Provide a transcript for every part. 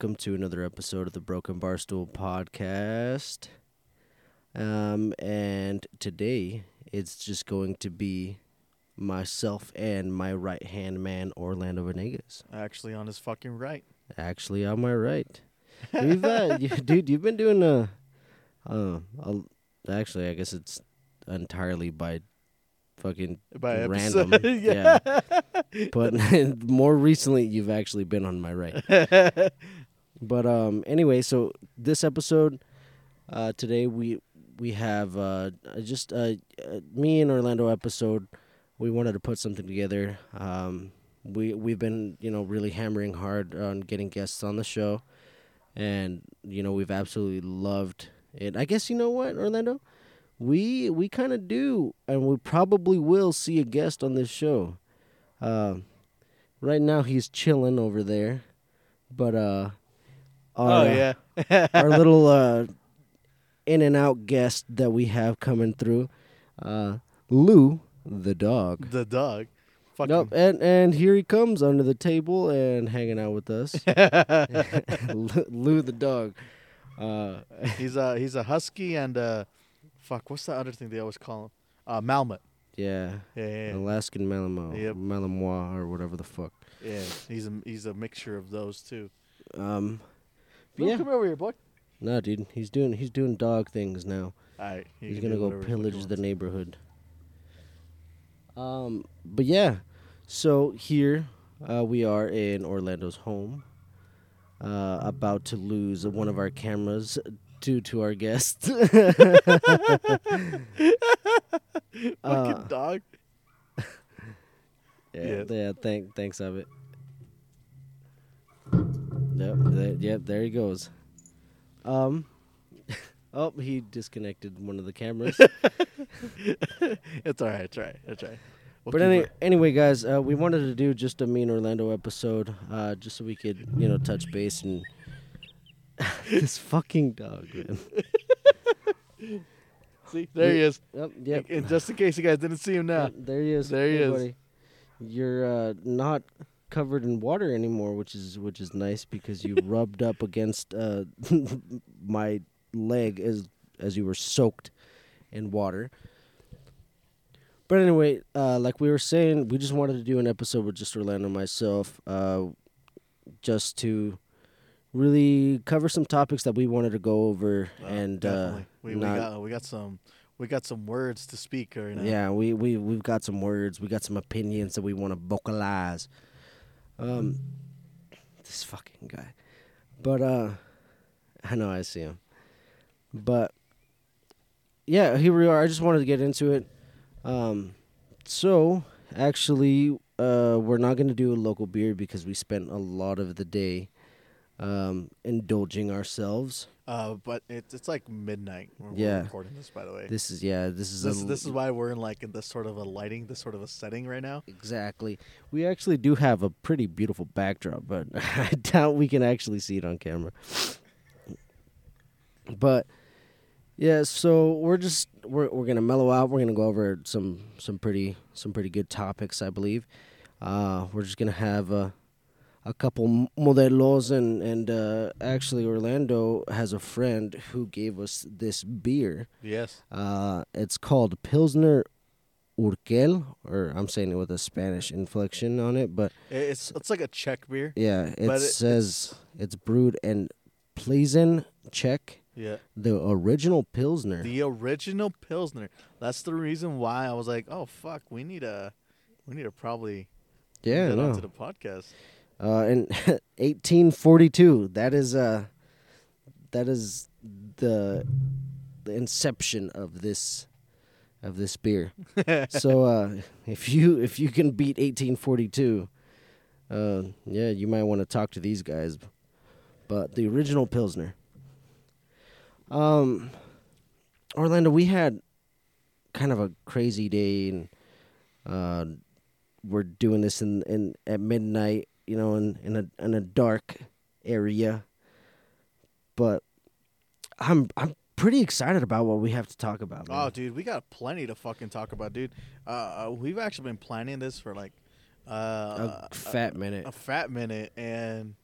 Welcome to another episode of the Broken Barstool podcast. Um, and today it's just going to be myself and my right hand man, Orlando Venegas. Actually, on his fucking right. Actually, on my right. We've, uh, you, dude, you've been doing a, uh, a, actually, I guess it's entirely by fucking By random. episode. yeah. But more recently, you've actually been on my right. But um, anyway, so this episode uh, today we we have uh, just uh, me and Orlando episode. We wanted to put something together. Um, we we've been you know really hammering hard on getting guests on the show, and you know we've absolutely loved it. I guess you know what Orlando, we we kind of do, and we probably will see a guest on this show. Uh, right now he's chilling over there, but uh, our, oh uh, yeah. our little uh, in and out guest that we have coming through, uh, Lou the dog. the dog. Fucking. Nope, and and here he comes under the table and hanging out with us. Lou Lou the dog. Uh, he's a he's a husky and uh, fuck. What's the other thing they always call him? Uh, Malamute. yeah, Yeah, yeah, yeah. Alaskan Malinois, Yep. Malinois, or whatever the fuck. yeah. He's a he's a mixture of those two. Um, but yeah, come over here, boy. no, dude, he's doing he's doing dog things now. All right. he He's gonna go whatever the fuck he pillage the neighborhood. Um, but yeah, so here uh, we are in Orlando's home, uh, about to lose one of our cameras due to our guest. Fucking Uh, dog. yeah, Yeah. yeah. Thank, thanks of it. Yep, there, yep. There he goes. Um, oh, he disconnected one of the cameras. it's all right. It's all right. It's all right. We'll but any, anyway, guys, uh, we wanted to do just a me and Orlando episode, uh, just so we could, you know, touch base and this fucking dog, man. see, there he is. Yep, yep. And just in case you guys didn't see him now. Yep, there he is. There he Hey, is. buddy. You're uh, not covered in water anymore, which is which is nice because you rubbed up against uh, my leg as as you were soaked in water. But anyway, uh, like we were saying, we just wanted to do an episode with just Orlando and myself, uh, just to really cover some topics that we wanted to go over Uh, and uh, definitely. we, we got we got some we got some words to speak right now. Yeah, we we we've got some words, we got some opinions that we want to vocalize. Um, this fucking guy, but uh, I know I see him, but yeah, here we are. I just wanted to get into it. Um, so actually, uh, we're not gonna do a local beer because we spent a lot of the day, um, indulging ourselves. Uh, but it's it's like midnight when Yeah. we're recording this. By the way, This is yeah, this is this a, this is why we're in like in this sort of a lighting, this sort of a setting right now. Exactly. We actually do have a pretty beautiful backdrop, but I doubt we can actually see it on camera. But yeah, so we're just we're we're gonna mellow out. We're gonna go over some some pretty some pretty good topics, I believe. Uh, we're just gonna have a a couple modelos and and uh, actually Orlando has a friend who gave us this beer. Yes. Uh, it's called Pilsner Urquell, or I'm saying it with a Spanish inflection on it, but It's it's like a Czech beer. yeah, it says it's brewed in Plzeň, Czech, Yeah. the original Pilsner. The original Pilsner. That's the reason why I was like, oh fuck, we need a we need to probably yeah, get no. onto the podcast. Uh, in 1842, that is uh, that is the the inception of this of this beer. so uh, if you if you can beat 1842, uh, yeah, you might want to talk to these guys. But the original Pilsner. Um, Orlando, we had kind of a crazy day, and uh, we're doing this in, in at midnight, you know, in in a in a dark area. But I'm I'm pretty excited about what we have to talk about. Oh, dude, we got plenty to fucking talk about, dude. Uh, uh, we've actually been planning this for like Uh, a fat minute. a fat minute, and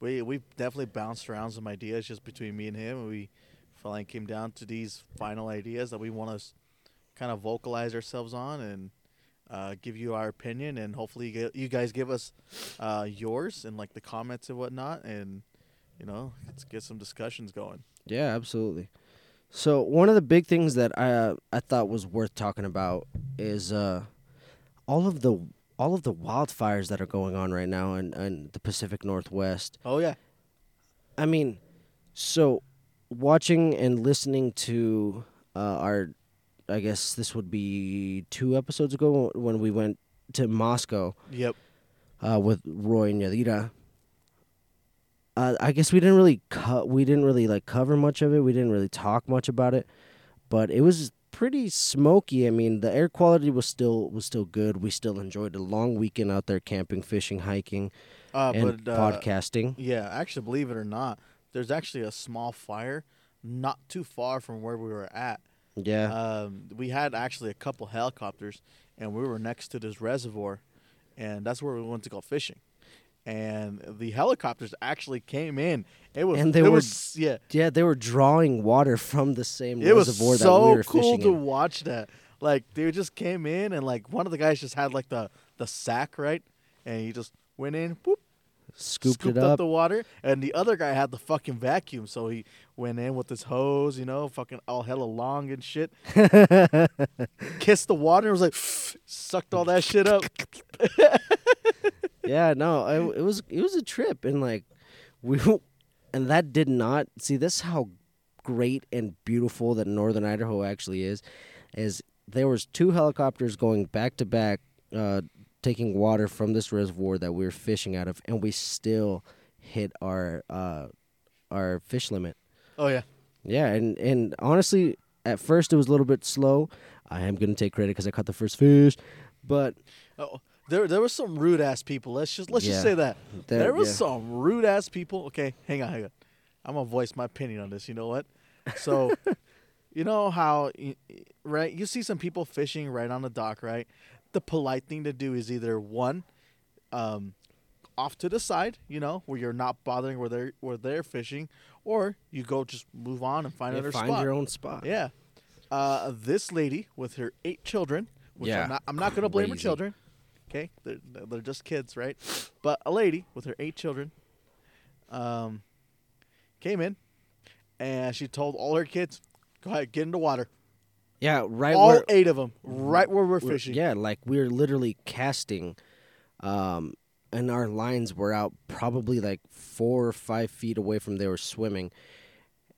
we we definitely bounced around some ideas just between me and him, and we finally came down to these final ideas that we want to kind of vocalize ourselves on and uh, give you our opinion, and hopefully you, get, you guys give us uh, yours in like the comments and whatnot, and you know let's get some discussions going. Yeah, absolutely. So one of the big things that I uh, I thought was worth talking about is uh, all of the all of the wildfires that are going on right now in, in the Pacific Northwest. Oh yeah, I mean, so watching and listening to uh, our, I guess this would be two episodes ago when we went to Moscow yep. uh, with Roy and Yadira. Uh, I guess we didn't really cut. We didn't really like cover much of it. We didn't really talk much about it, but it was pretty smoky. I mean, the air quality was still was still good. We still enjoyed a long weekend out there camping, fishing, hiking, Uh, and but uh, podcasting. Yeah, actually, believe it or not, there's actually a small fire not too far from where we were at. Yeah, Um, we had actually a couple helicopters, and we were next to this reservoir, and that's where we went to go fishing. And the helicopters actually came in. It was And they it were- was yeah. yeah, they were drawing water from the same It was reservoir so that we were cool fishing to in. watch that. Like they just came in, and like one of the guys just had like the the sack right, and he just went in, boop, Scooped, scooped it up up. the water, and the other guy had the fucking vacuum, so he went in with his hose, you know, fucking all hella long and shit. Kissed the water and was like, sucked all that shit up. yeah, no, it, it was it was a trip, and like we, and that did not see. This is how great and beautiful that Northern Idaho actually is. Is there was two helicopters going back to back, uh, taking water from this reservoir that we were fishing out of, and we still hit our uh, our fish limit. Oh yeah, Yeah, and and honestly, at first it was a little bit slow. I am gonna take credit because I caught the first fish, but oh, there there was some rude ass people. Let's just let's Yeah. just say that There- there, was yeah. some rude ass people. Okay, hang on, hang on. I'm gonna voice my opinion on this. You know what? So, you know how right? You see some people fishing right on the dock, right? The polite thing to do is either one, um, off to the side, you know, where you're not bothering where they're where they're fishing, or you go just move on and find yeah, another find spot. your own spot. Yeah. Uh, this lady with her eight children, which Yeah, I'm not, I'm not going to blame her children. Okay, they're, they're just kids, right? But a lady with her eight children, um, came in, and she told all her kids, "Go ahead, get in the water." Yeah, right all where eight of them, right where we're we're- fishing. Yeah, like we're literally casting, um, and our lines were out probably like four or five feet away from they were swimming.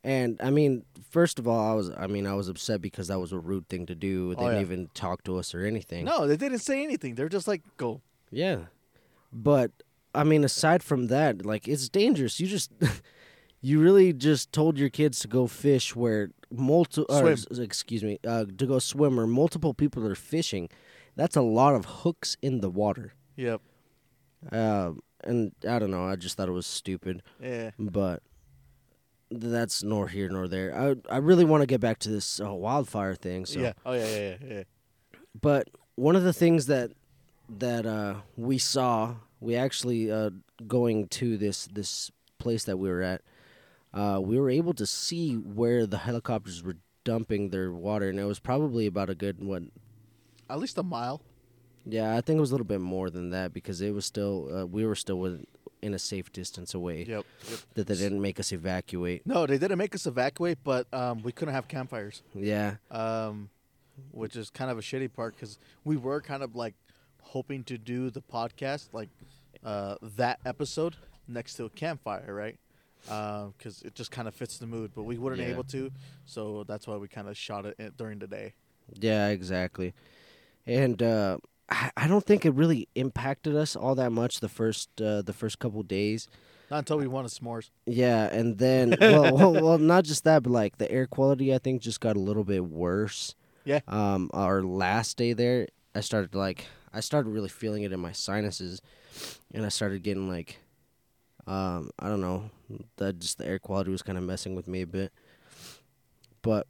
And I mean, first of all, I was I mean I was upset because that was a rude thing to do. They Oh, didn't yeah. even talk to us or anything. No, they didn't say anything. They're just like, "Go." Yeah, but I mean, aside from that, like it's dangerous. You just you really just told your kids to go fish where multiple, excuse me, uh, to go swim where multiple people are fishing. That's a lot of hooks in the water. Yep. Um, and I don't know. I just thought it was stupid, Yeah. but that's nor here nor there. I I really want to get back to this uh, wildfire thing. So Yeah. Oh yeah, yeah, yeah, yeah. but one of the things that that uh, we saw, we actually uh, going to this this place that we were at, uh, we were able to see where the helicopters were dumping their water, and it was probably about a good what? At least a mile. Yeah, I think it was a little bit more than that because it was still uh, we were still with, in a safe distance away Yep. yep. that they didn't make us evacuate. No, they didn't make us evacuate, but um, we couldn't have campfires. Yeah, um, which is kind of a shitty part because we were kind of like hoping to do the podcast like uh, that episode next to a campfire, right? Because it just kind of fits the mood, but we weren't Yeah. able to, so that's why we kind of shot it during the day. yeah, exactly. And uh, I, I don't think it really impacted us all that much the first uh, the first couple days. Not until we wanted s'mores. Yeah, and then well, well, well, not just that, but like the air quality, I think just got a little bit worse. Yeah. Um, our last day there, I started like I started really feeling it in my sinuses, and I started getting like, um, I don't know, that just the air quality was kind of messing with me a bit. But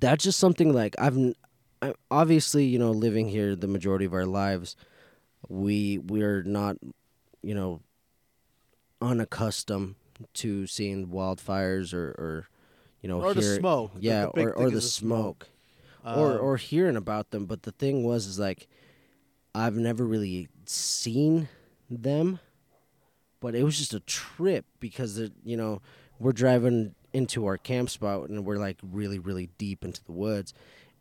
that's just something like I've I, obviously you know living here the majority of our lives. we we're not, you know, unaccustomed to seeing wildfires or, or you know, Or the hear- smoke. Yeah, the or, or the is smoke. or Um, or hearing about them. But the thing was, is like, I've never really seen them, but it was just a trip because it, you know we're driving into our camp spot and we're like really really deep into the woods,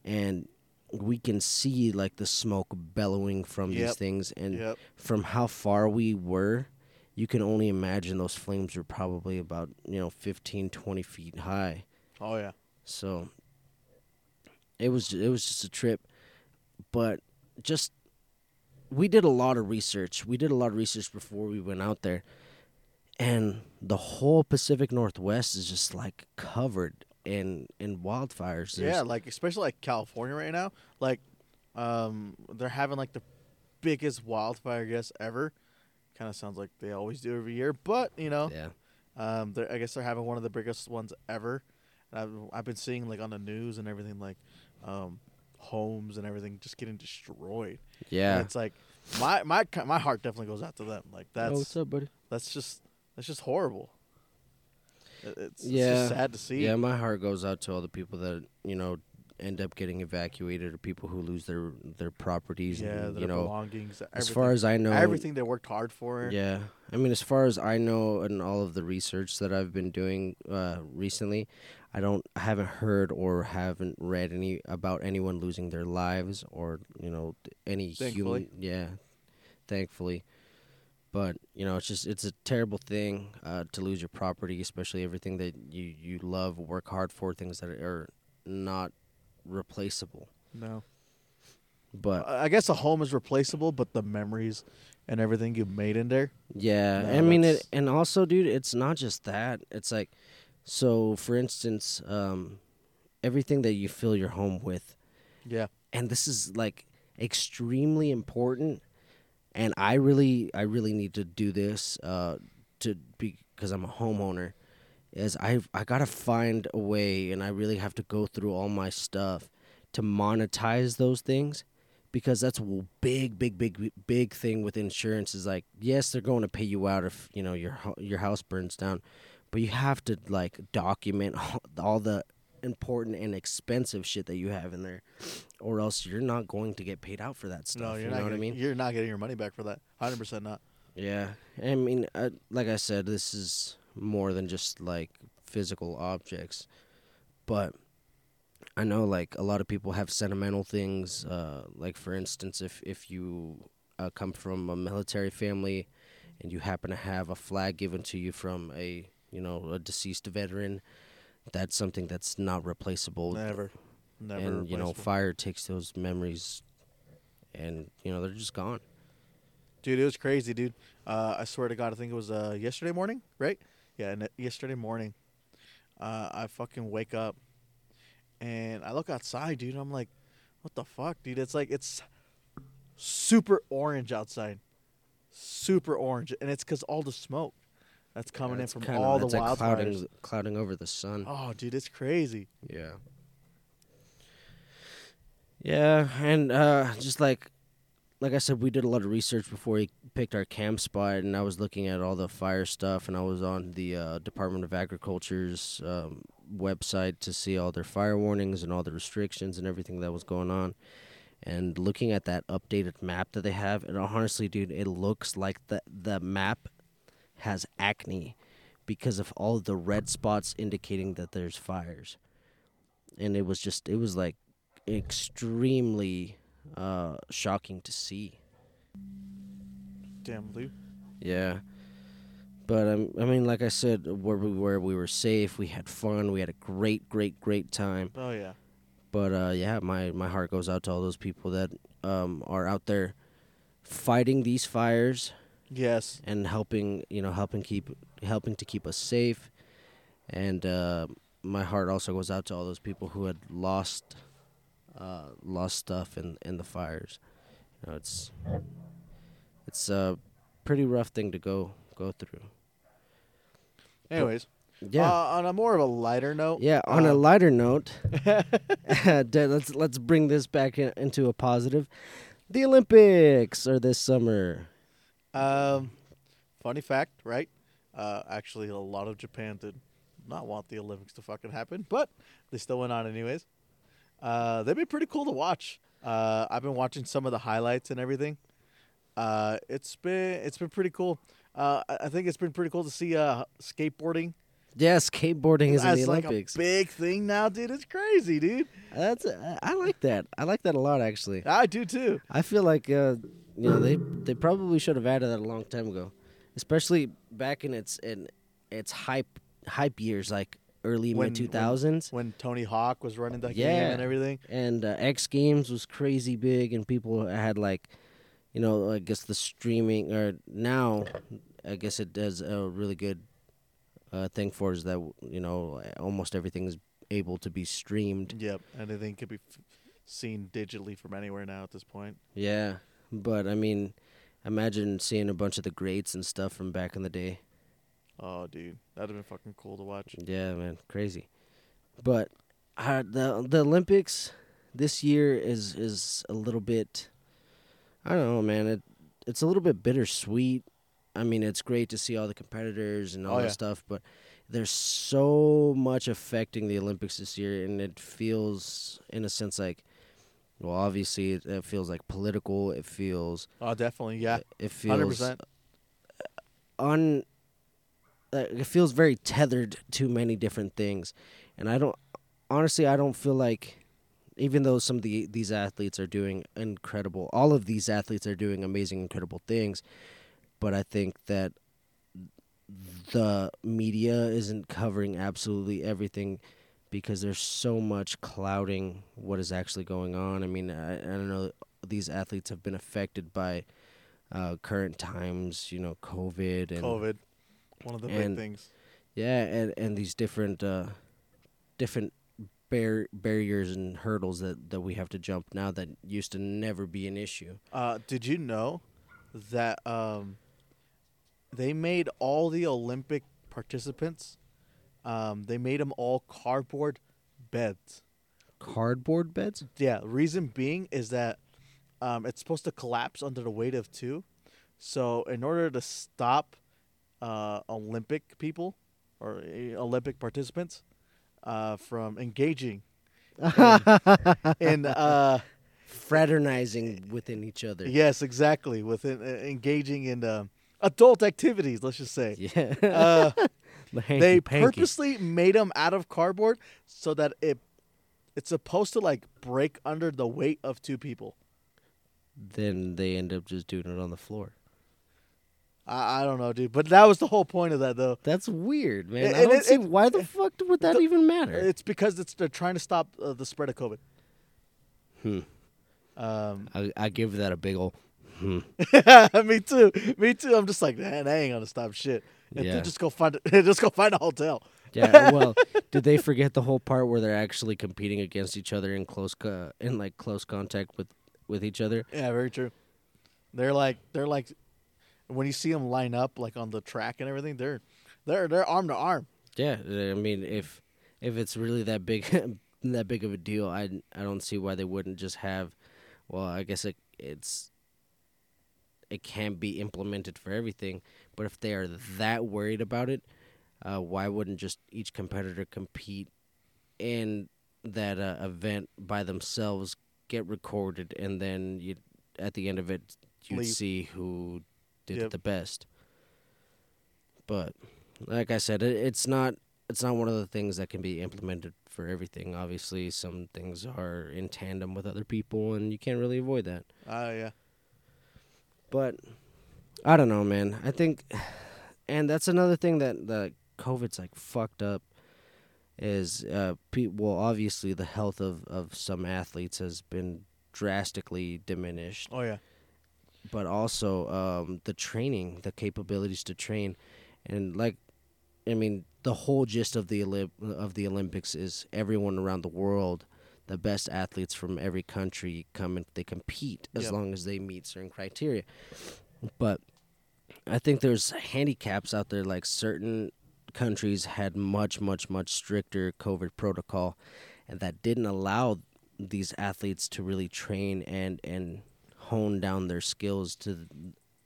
and we can see like the smoke bellowing from these things, and Yep. from how far we were. You can only imagine those flames were probably about, you know, 15, 20 feet high. Oh yeah. So it was it was just a trip, but just we did a lot of research. We did a lot of research before we went out there, and the whole Pacific Northwest is just like covered in in wildfires. Yeah, like especially like California right now. Like, um, they're having like the biggest wildfire I guess ever. Kind of sounds like they always do every year, but you know, yeah, um, they're, I guess they're having one of the biggest ones ever. And I've I've been seeing like on the news and everything like, um, homes and everything just getting destroyed. And yeah. it's like my my my heart definitely goes out to them. Like that's oh, what's up, buddy? that's just that's just horrible. It- It's, it's Yeah. just sad to see. Yeah, my heart goes out to all the people that you know end up getting evacuated or people who lose their their properties. yeah, and, their you know, belongings. as far as I know, everything they worked hard for. Yeah, I mean, as far as I know, and all of the research that I've been doing uh, recently, I don't, I haven't heard or haven't read any about anyone losing their lives or you know any Thankfully. human. Yeah, thankfully, but you know, it's just it's a terrible thing uh, to lose your property, especially everything that you you love, work hard for, things that are not replaceable. No, But I guess a home is replaceable, but the memories and everything you made in there. Yeah, No, I mean it, and also, dude, it's not just that. It's like, so for instance, um, everything that you fill your home with, Yeah, and this is like extremely important. And I really, I really need to do this uh, to be because I'm a homeowner. Is I I gotta find a way, and I really have to go through all my stuff to monetize those things because that's a big, big, big, big thing with insurance. Is like, yes, they're going to pay you out if you know your your house burns down, but you have to like document all, all the important and expensive shit that you have in there, or else you're not going to get paid out for that stuff. no, you're you not. know what I getting, mean? You're not getting your money back for that. Hundred percent not. Yeah, I mean, uh, like I said, this is more than just like physical objects, but I know like a lot of people have sentimental things. Uh, like for instance, if if you uh, come from a military family and you happen to have a flag given to you from a you know a deceased veteran, that's something that's not replaceable. Never, never. and you know, fire takes those memories, and you know they're just gone. dude, it was crazy, dude. Uh, I swear to God, I think it was uh, yesterday morning, right? Yeah, and yesterday morning, uh, I fucking wake up and I look outside, dude. And I'm like, what the fuck, dude? It's like it's super orange outside, super orange, and it's because all the smoke that's coming in from all the like wildfires. clouding, clouding over the sun. Oh, dude, it's crazy. Yeah. Yeah, and uh, just like like I said, we did a lot of research before we picked our camp spot, and I was looking at all the fire stuff, and I was on the uh, Department of Agriculture's um, website to see all their fire warnings and all the restrictions and everything that was going on. And looking at that updated map that they have, and honestly, dude, it looks like the the map has acne because of all the red spots indicating that there's fires. And it was just it was like extremely uh shocking to see. Damn, Lou. Yeah. But um, I mean, like I said, where we were, we were safe. We had fun. We had a great, great, great time. Oh yeah. But uh, yeah, my my heart goes out to all those people that um, are out there fighting these fires Yes. and helping, you know, helping keep helping to keep us safe. And uh, my heart also goes out to all those people who had lost uh, lost stuff in in the fires. You know, it's it's a pretty rough thing to go go through. Anyways. Yeah. Uh, on a more of a lighter note. Yeah. On a um, lighter note, let's let's bring this back in, into a positive. The Olympics are this summer. Um, funny fact, right? Uh, actually, a lot of Japan did not want the Olympics to fucking happen, but they still went on anyways. Uh, they've been pretty cool to watch. Uh, I've been watching some of the highlights and everything. Uh, it's been it's been pretty cool. Uh, I think it's been pretty cool to see uh, skateboarding Yeah, skateboarding is in the like Olympics. a big thing now, dude. It's crazy, dude. That's I I like that. I like that a lot actually. I do too. I feel like uh, you know they they probably should have added that a long time ago, especially back in its in its hype hype years like early mid two thousands. When Tony Hawk was running that game and everything. and uh, X Games was crazy big, and people had like, you know, I guess the streaming or now, I guess it does a really good uh, thing for is that you know almost everything is able to be streamed. Yep, anything could be f- seen digitally from anywhere now at this point. Yeah, but I mean, imagine seeing a bunch of the greats and stuff from back in the day. Oh, dude, that'd have been fucking cool to watch. Yeah, man, crazy. But uh, the the Olympics this year is is a little bit. I don't know, man. It it's a little bit bittersweet. I mean, it's great to see all the competitors and all Oh, that yeah. stuff, but there's so much affecting the Olympics this year, and it feels, in a sense, like. Well, obviously, it, it feels like political. It feels. Oh, definitely, yeah, It feels hundred percent. un uh, it feels very tethered to many different things and i don't honestly i don't feel like even though some of the these athletes are doing incredible all of these athletes are doing amazing incredible things but i think that the media isn't covering absolutely everything because there's so much clouding what is actually going on i mean i, I don't know these athletes have been affected by uh, current times, you know, COVID and COVID, one of the and- big things. yeah, and and these different uh, different bar- barriers and hurdles that that we have to jump now that used to never be an issue. Uh, did you know that um, they made all the Olympic participants? Um, they made them all cardboard beds. Cardboard beds? Yeah, reason being is that um, it's supposed to collapse under the weight of two. So in order to stop uh, Olympic people or uh, Olympic participants uh, from engaging in uh, Fraternizing within each other. yes, exactly within uh, engaging in um adult activities. Let's just say Yeah. The hanky they panky. purposely made them out of cardboard so that it it's supposed to like break under the weight of two people. Then they end up just doing it on the floor. I, I don't know, dude, but that was the whole point of that, though. That's weird, man. And- I don't and see it- why the fuck would that the- even matter. It's because it's they're trying to stop uh, the spread of COVID. Hmm. Um, I, I give that a big ol' hmm. me too. Me too. I'm just like, man, I ain't gonna stop shit. Yeah. just go find just go find a hotel. Yeah, well, did they forget the whole part where they're actually competing against each other in close co- in like close contact with with each other? Yeah, very true. They're like they're like when you see them line up like on the track and everything, they're they're they're arm to arm. Yeah, I mean, if if it's really that big that big of a deal, I I don't see why they wouldn't just have. Well, I guess it it's it can be implemented for everything, but if they are that worried about it, uh, why wouldn't just each competitor compete in that uh, event by themselves, get recorded, and then you at the end of it you'd Leave. see who did Yep. it the best. But like I said, it, it's not it's not one of the things that can be implemented for everything. Obviously, some things are in tandem with other people, and you can't really avoid that. Ah, yeah. But I don't know, man. I think, and that's another thing that the COVID's like fucked up is uh, pe- well, obviously the health of of some athletes has been drastically diminished Oh yeah. but also um, the training, the capabilities to train, and like, I mean, the whole gist of the Olymp- of the Olympics is everyone around the world, the best athletes from every country come and they compete as Yep. long as they meet certain criteria. But I think there's handicaps out there, like certain countries had much, much, much stricter COVID protocol, and that didn't allow these athletes to really train and and hone down their skills to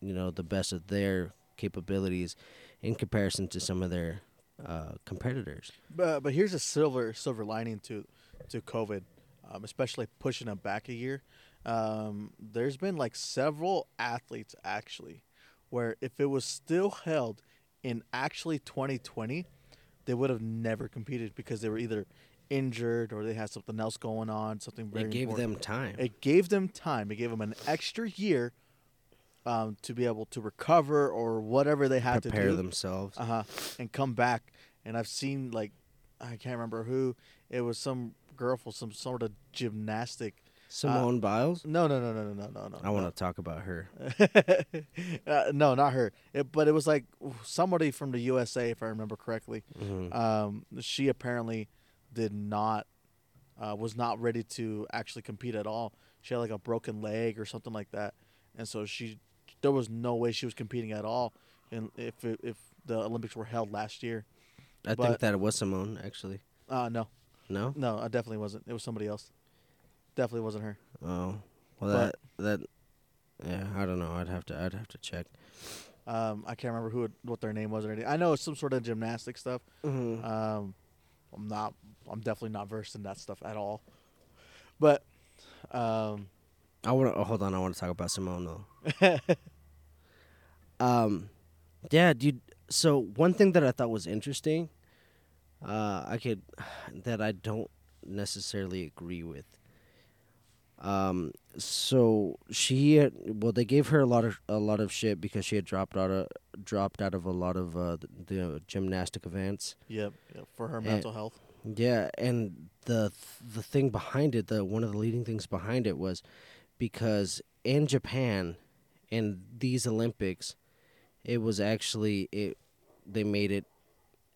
you know the best of their capabilities in comparison to some of their uh, competitors. But but here's a silver silver lining to to COVID, um, especially pushing them back a year. Um, there's been like several athletes actually, where if it was still held in actually 2020, they would have never competed because they were either injured or they had something else going on, something very It gave important. them time. It gave them time. It gave them an extra year um, to be able to recover or whatever they had to prepare do themselves. uh huh, and come back. And I've seen like I can't remember who it was, some girl for some sort of gymnastic. Simone Biles. No, no, no, no, no, no, no. I want to talk about her. uh, no, not her. It, but it was like somebody from the USA, if I remember correctly. Mhm. Um, she apparently did not, uh, was not ready to actually compete at all. She had like a broken leg or something like that, and so she, there was no way she was competing at all. And if it, if the Olympics were held last year, I but- think that it was Simone actually. uh, no, No. no, I definitely wasn't. It was somebody else. Definitely wasn't her. Oh, well that that yeah, I don't know. I'd have to I'd have to check. Um, I can't remember who it, what their name was or anything. I know it's some sort of gymnastic stuff. Mm-hmm. Um, I'm not. I'm definitely not versed in that stuff at all. But um, I want to oh, hold on. I want to talk about Simone though. Um, yeah, dude. So one thing that I thought was interesting, uh, I could that I don't necessarily agree with. Um, so she had, well, they gave her a lot of a lot of shit because she had dropped out of dropped out of a lot of uh, the, the gymnastic events. yep, yep, for her And- mental health. Yeah, and the the thing behind it, the one of the leading things behind it was because in Japan, in these Olympics, it was actually it they made it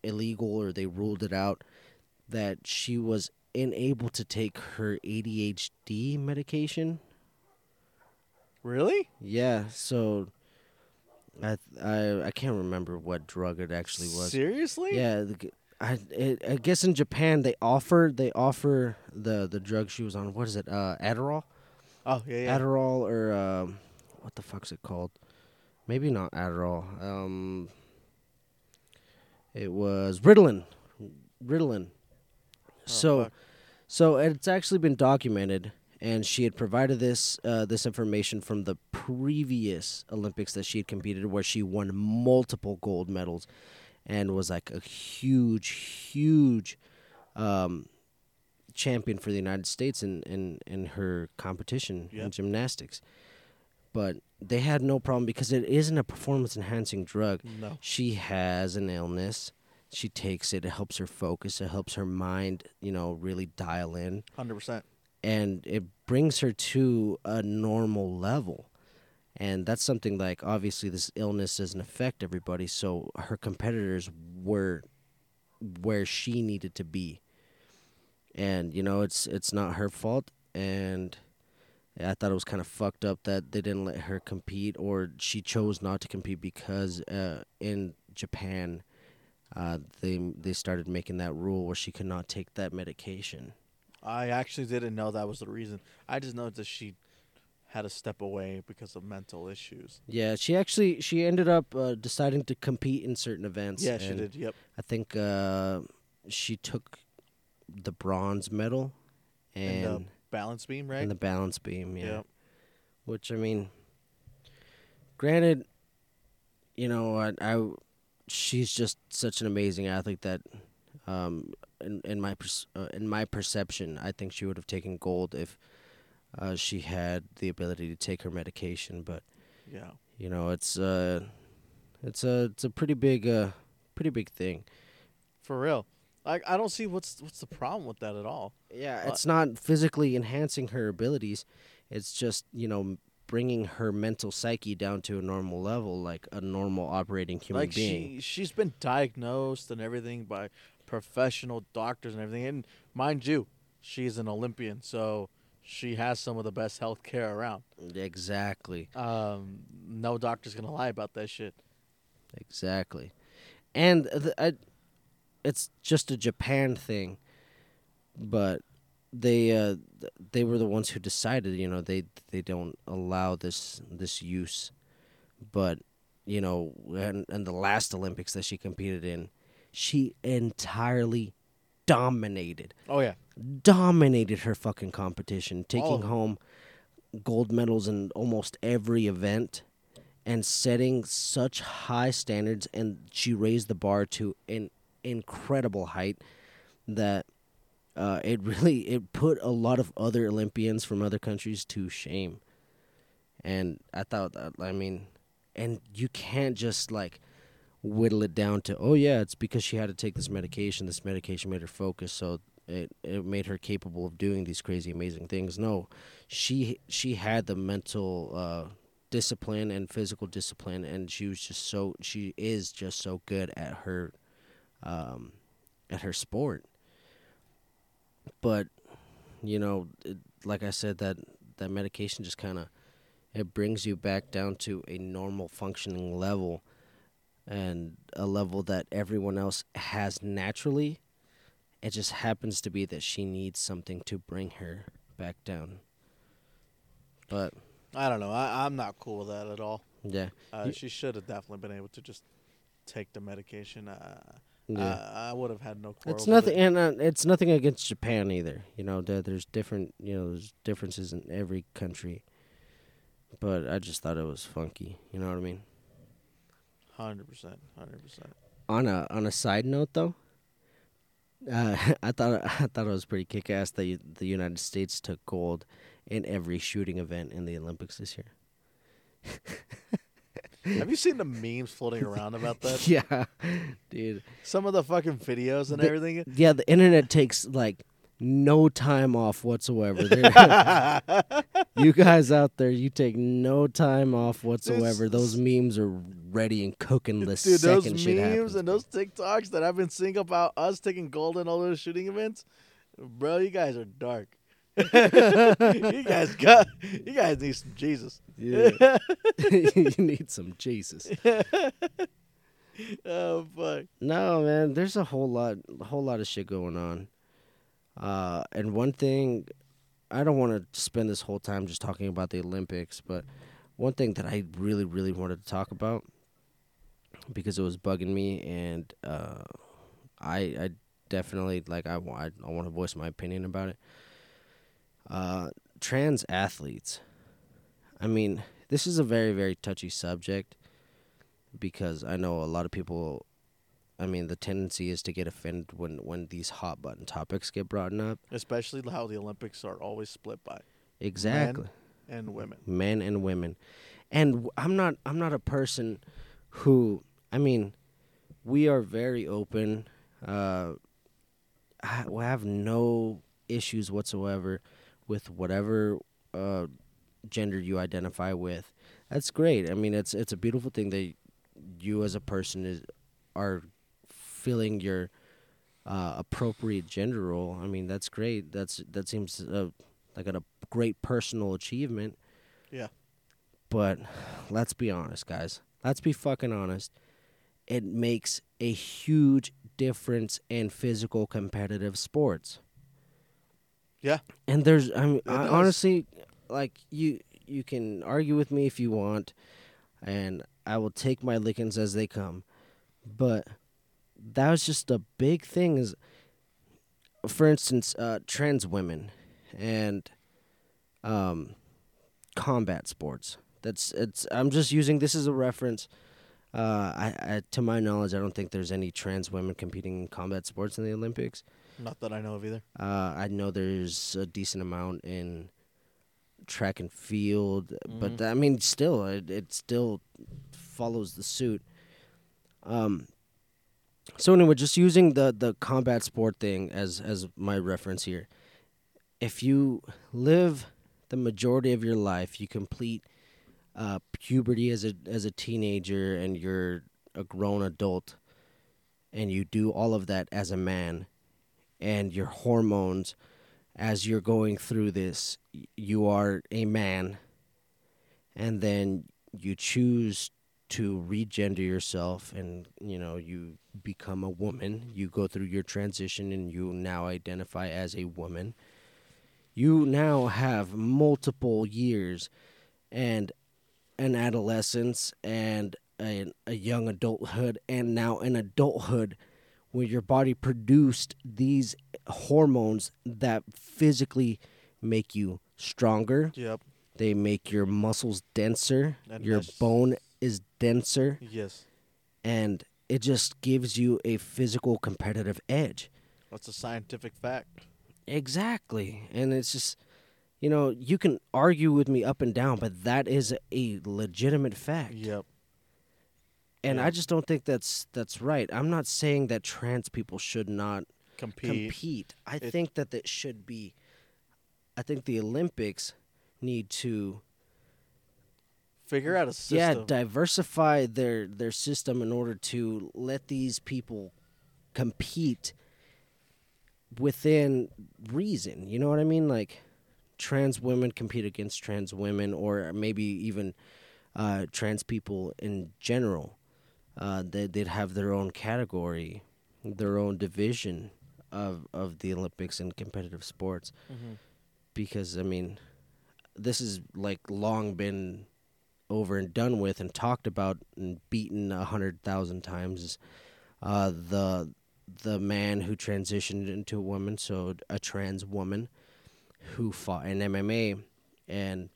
illegal or they ruled it out that she was unable to take her ADHD medication. Really? Yeah, so I I I can't remember what drug it actually was. Seriously? Yeah, the I it, I guess in Japan they offer they offer the the drug she was on. What is it? Uh, Adderall, Oh yeah, yeah. Adderall, or um, what the fuck's it called? Maybe not Adderall. Um, it was Ritalin. Ritalin. Oh, so fuck. so it's actually been documented, and she had provided this uh, this information from the previous Olympics that she had competed, where she won multiple gold medals, and was like a huge, huge um, champion for the United States in in, in her competition in gymnastics. But they had no problem because it isn't a performance enhancing drug no. she has an illness. She takes it. It helps her focus. It helps her mind, you know, really dial in, Hundred percent. and it brings her to a normal level. And that's something like obviously this illness doesn't affect everybody, so her competitors were where she needed to be. And you know, it's it's not her fault, and I thought it was kind of fucked up that they didn't let her compete, or she chose not to compete because uh, in Japan, uh, they they started making that rule where she could not take that medication. I actually didn't know that was the reason. I just know that she had to step away because of mental issues. Yeah, she actually she ended up uh, deciding to compete in certain events. Yeah, she did. Yep. I think uh, she took the bronze medal And, and the balance beam, right? and the balance beam. Yeah. Yep. Which I mean, granted, you know, I, I she's just such an amazing athlete that, um, in in my pers- uh, in my perception, I think she would have taken gold if, uh, she had the ability to take her medication. But Yeah. you know, it's uh, it's a it's a pretty big uh, pretty big thing. For real. Like I don't see what's what's the problem with that at all. Yeah, Uh, it's not physically enhancing her abilities. It's just you know bringing her mental psyche down to a normal level, like a normal operating human like being. she she's been diagnosed and everything by professional doctors and everything. And mind you, she's an Olympian, so she has some of the best health care around. Exactly, Um, no doctor's gonna lie about that shit. exactly, and the, I, it's just a Japan thing, but they uh, they were the ones who decided. You know, they they don't allow this this use, but you know, and and the last Olympics that she competed in, she entirely dominated Oh yeah. dominated her fucking competition, taking home gold medals in almost every event and setting such high standards and she raised the bar to an incredible height that uh, it really it put a lot of other Olympians from other countries to shame. And I thought that I mean and you can't just like whittle it down to oh yeah it's because she had to take this medication this medication made her focus so it it made her capable of doing these crazy amazing things no she she had the mental uh discipline and physical discipline and she was just so she is just so good at her um at her sport but you know it, like i said that that medication just kind of it brings you back down to a normal functioning level and a level that everyone else has naturally it just happens to be that she needs something to bring her back down but I don't know. I, I'm not cool with that at all. yeah Uh, You- she should have definitely been able to just take the medication. Uh, yeah I, I would have had no quarrel. It's with nothing, it. and uh, it's nothing against Japan either. You know, there, there's different, you know, there's differences in every country. But I just thought it was funky. You know what I mean? Hundred percent. Hundred percent. On a on a side note, though, uh, I thought I thought it was pretty kick ass that you, the United States took gold in every shooting event in the Olympics this year. Have you seen the memes floating around about that? yeah, dude. Some of the fucking videos and The- everything. Yeah, the internet takes like no time off whatsoever. You guys out there, you take no time off whatsoever. Those memes are ready and cooking the Dude, second those shit memes happens. and those TikToks that I've been seeing about us taking gold in all those shooting events, bro, you guys are dark. you guys got, you guys need some Jesus. yeah. you need some Jesus. Oh fuck. No, man, there's a whole lot, a whole lot of shit going on. Uh, and one thing, I don't want to spend this whole time just talking about the Olympics, but one thing that I really, really wanted to talk about because it was bugging me, and uh, I, I definitely like I, wa- I, I want to voice my opinion about it. Uh, trans athletes. I mean, this is a very, very touchy subject because I know a lot of people I mean, the tendency is to get offended when when these hot button topics get brought up. Especially how the Olympics are always split by Exactly. and women. Men and women. And I'm not I'm not a person who I mean, we are very open. Uh I we have no issues whatsoever with whatever uh gender you identify with. That's great. I mean, it's it's a beautiful thing that you as a person is are feeling your uh, appropriate gender role. I mean, that's great. That's that seems uh, like a great personal achievement. Yeah. But let's be honest, guys. Let's be fucking honest. It makes a huge difference in physical competitive sports. Yeah. And there's I mean I, honestly like you you can argue with me if you want and I will take my lickings as they come. But that was just a big thing is for instance, uh, trans women and um, combat sports. That's it's. I'm just using this as a reference. Uh, I, I, to my knowledge, I don't think there's any trans women competing in combat sports in the Olympics. Not that I know of either. Uh, I know there's a decent amount in track and field, but Mhm. I mean, still, it, it still follows the suit. Um. So anyway, just using the the combat sport thing as as my reference here. If you live the majority of your life, you complete uh, puberty as a as a teenager, and you're a grown adult, and you do all of that as a man, and your hormones, as you're going through this, you are a man, and then you choose to regender yourself and you know you become a woman. You go through your transition and you now identify as a woman. You now have multiple years and an adolescence and a, a young adulthood and now an adulthood where your body produced these hormones that physically make you stronger Yep. they make your muscles denser And your that's- bone is denser Yes. and it just gives you a physical competitive edge That's a scientific fact. Exactly. And it's just, you know, you can argue with me up and down, but that is a legitimate fact. Yep. And Yeah. I just don't think that's that's right. I'm not saying that trans people should not Compete. compete. I It- think that it should be I think the Olympics need to Figure out a system. yeah, diversify their their system in order to let these people compete within reason. You know what I mean? Like trans women compete against trans women, or maybe even uh, trans people in general. Uh, they, they'd have their own category, their own division of of the Olympics and competitive sports. Mhm. Because I mean, this has like long been over and done with and talked about and beaten a hundred thousand times. Uh, the the man who transitioned into a woman, so a trans woman who fought in MMA, and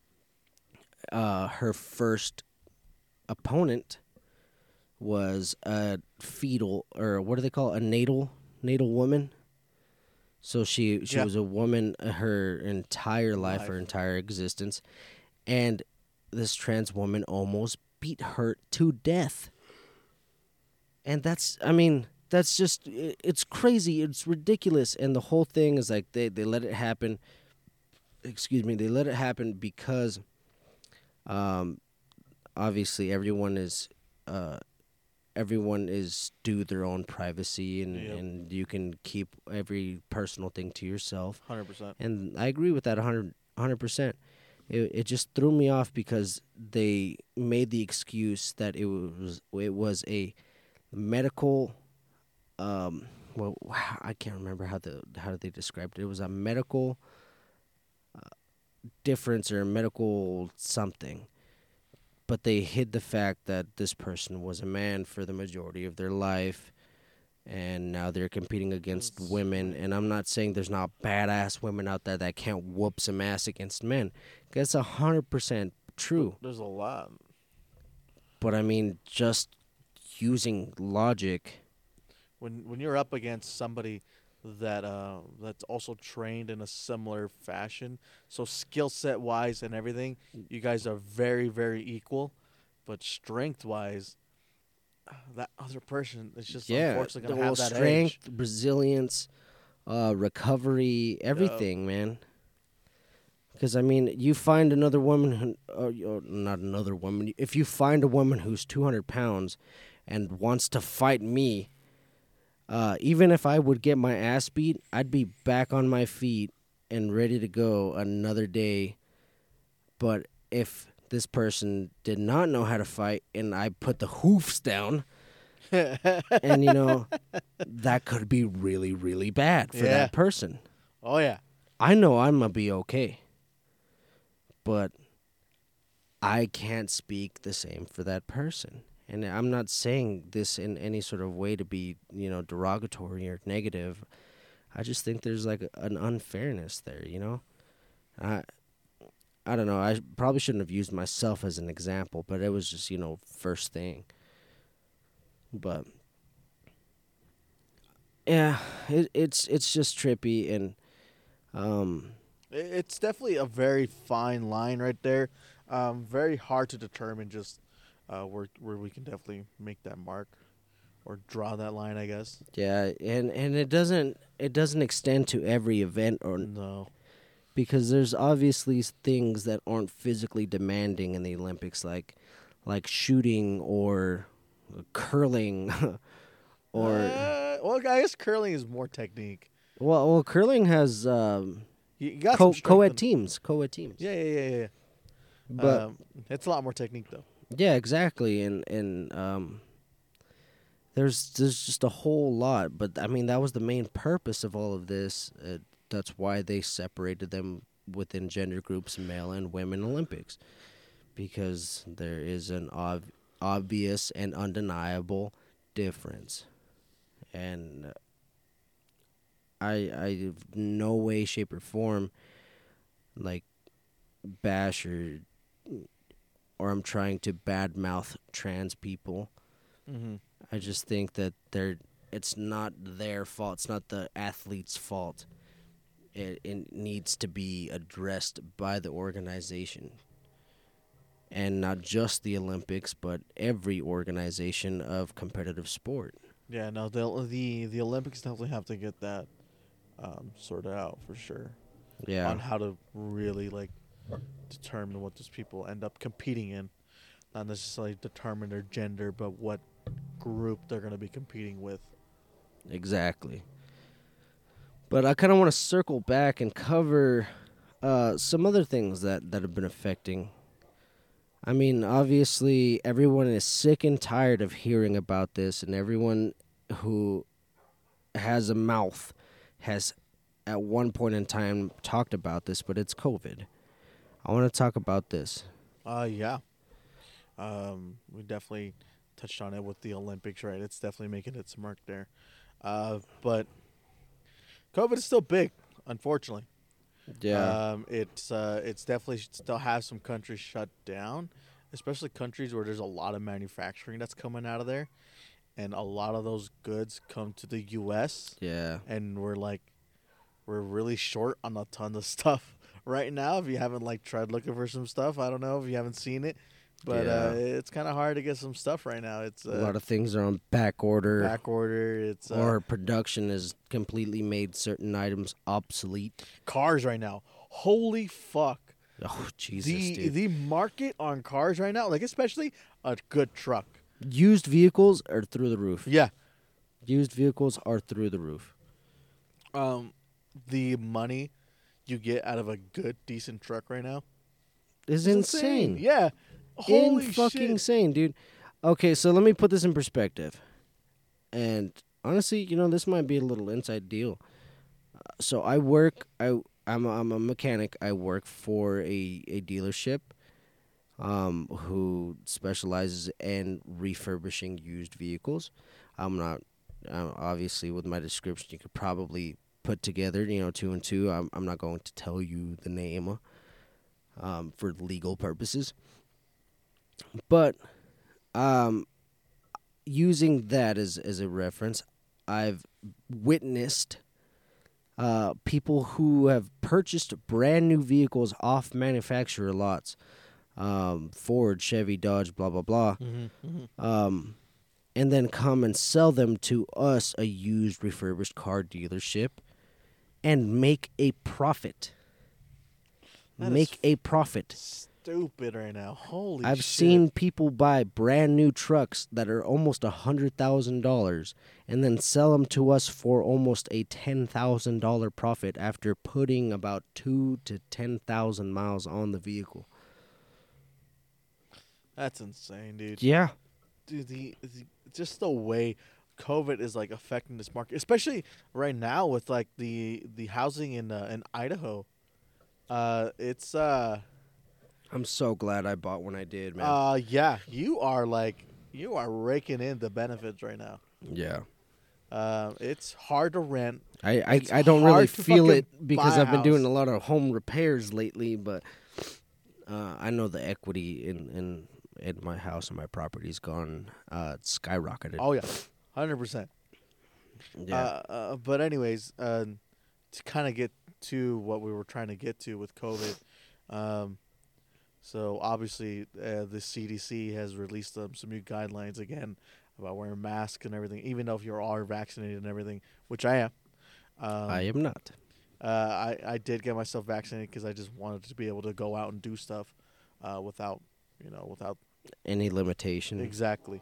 uh, her first opponent was a fetal or what do they call it? a natal natal woman. So she she was a woman her entire life, her entire existence, and this trans woman almost beat her to death. And that's I mean that's just it's crazy. It's ridiculous. And the whole thing is like they they let it happen. Excuse me. They let it happen because um obviously everyone is uh everyone is due their own privacy and Yep. and you can keep every personal thing to yourself Hundred percent. and I agree with that 100 percent. It it just threw me off because they made the excuse that it was it was a medical, um, well I can't remember how the how they described it. It was a medical uh, difference or a medical something, but they hid the fact that this person was a man for the majority of their life and now they're competing against women. And I'm not saying there's not badass women out there that can't whoop some ass against men. That's a hundred percent true. There's a lot. But I mean, just using logic. when when you're up against somebody that uh that's also trained in a similar fashion so skill set wise and everything you guys are very very equal but strength wise that other person is just yeah, unfortunately gonna have whole that strength, edge. resilience, uh, recovery, everything, man. Because I mean, you find another woman, who, or not another woman. If you find a woman who's two hundred pounds and wants to fight me, uh, even if I would get my ass beat, I'd be back on my feet and ready to go another day. But if this person did not know how to fight and I put the hoofs down, and you know that could be really really bad for Yeah. that person oh yeah i know i'm gonna be okay but i can't speak the same for that person and i'm not saying this in any sort of way to be you know derogatory or negative. I just think there's like an unfairness there you know? I i don't know. I probably shouldn't have used myself as an example but it was just you know first thing. But yeah it, it's it's just trippy and um it's definitely a very fine line right there. Um very hard to determine just uh where where we can definitely make that mark or draw that line i guess. Yeah and and it doesn't it doesn't extend to every event or no. because there's obviously things that aren't physically demanding in the olympics like like shooting or curling or Uh, well i guess curling is more technique. Well well curling has um you got co- co-ed teams co-ed teams. Yeah yeah yeah yeah. But um, it's a lot more technique though Yeah, exactly, and and um, there's there's just a whole lot, but I mean that was the main purpose of all of this, uh, that's why they separated them within gender groups, male and women Olympics, because there is an ob- obvious and undeniable difference, and I I no way, shape, or form like bash or or I'm trying to badmouth trans people. Mm-hmm. I just think that they're it's not their fault. It's not the athlete's fault. It, it needs to be addressed by the organization. And not just the Olympics, but every organization of competitive sport. Yeah, no, the the the Olympics definitely have to get that um, sorted out for sure. Yeah. On how to really like determine what those people end up competing in, not necessarily determine their gender, but what group they're going to be competing with. Exactly. But I kind of want to circle back and cover uh, some other things that, that have been affecting. I mean, obviously, everyone is sick and tired of hearing about this, and everyone who has a mouth has at one point in time talked about this, but it's COVID. I want to talk about this. Uh, yeah. Um, we definitely touched on it with the Olympics, right? It's definitely making its mark there. Uh, but COVID is still big, unfortunately. Yeah. Um, it's uh, it's definitely still has some countries shut down, especially countries where there's a lot of manufacturing that's coming out of there, and a lot of those goods come to the U.S. yeah. and we're like, we're really short on a ton of stuff right now. If you haven't like tried looking for some stuff, I don't know if you haven't seen it, but uh, it's kind of hard to get some stuff right now. It's uh, A lot of things are on back order. back order. It's uh, or production has completely made certain items obsolete. cars right now. Holy fuck! Oh Jesus, the dude! the market on cars right now, like especially a good truck. Used vehicles are through the roof. Yeah. Used vehicles are through the roof. Um, the money you get out of a good decent truck right now It's is insane. Yeah. In fucking shit. insane, dude. Okay, so let me put this in perspective. And honestly, you know, this might be a little inside deal. Uh, So I work. I I'm a, I'm a mechanic. I work for a a dealership, um, who specializes in refurbishing used vehicles. I'm not uh, obviously with my description. You could probably put together, you know, two and two. I'm I'm not going to tell you the name, um, for legal purposes. But um, using that as as a reference, I've witnessed uh, people who have purchased brand new vehicles off manufacturer lots, um, Ford, Chevy, Dodge, blah blah blah, um, and then come and sell them to us, a used refurbished car dealership, and make a profit. That make a profit. Stupid right now. Holy I've shit. seen people buy brand new trucks that are almost a hundred thousand dollars and then sell them to us for almost a ten thousand dollar profit after putting about two to ten thousand miles on the vehicle. That's insane, dude. Yeah, Dude, the, the just the way COVID is like affecting this market, especially right now with like the the housing in uh, in Idaho. Uh, it's uh I'm so glad I bought when I did, man. uh yeah, you are like you are raking in the benefits right now. yeah, Uh, it's hard to rent. I I, I don't really feel it because I've been doing a lot of home repairs lately, but uh, I know the equity in in in my house and my property's gone uh, skyrocketed. Oh yeah, hundred percent. yeah. Uh, uh, but anyways, uh, to kind of get to what we were trying to get to with COVID, um, so obviously uh, the CDC has released um, some new guidelines again about wearing masks and everything, even though if you are already vaccinated and everything, which I am. Um, I am not. uh, I I did get myself vaccinated because I just wanted to be able to go out and do stuff uh, without you know without Any limitation? Exactly.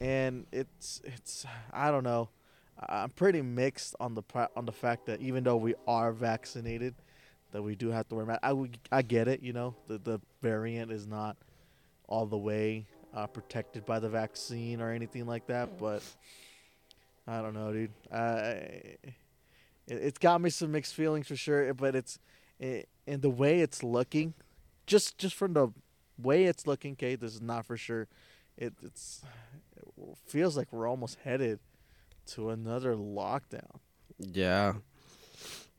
And it's it's I don't know. I'm pretty mixed on the on the fact that even though we are vaccinated, that we do have to wear masks. I would- I get it. You know, the the variant is not all the way uh, protected by the vaccine or anything like that. But I don't know, dude. I it, it's got me some mixed feelings for sure. But it's it, and the way it's looking, just just from the way it's looking, Kate. This is not for sure. It it's it feels like we're almost headed to another lockdown. Yeah.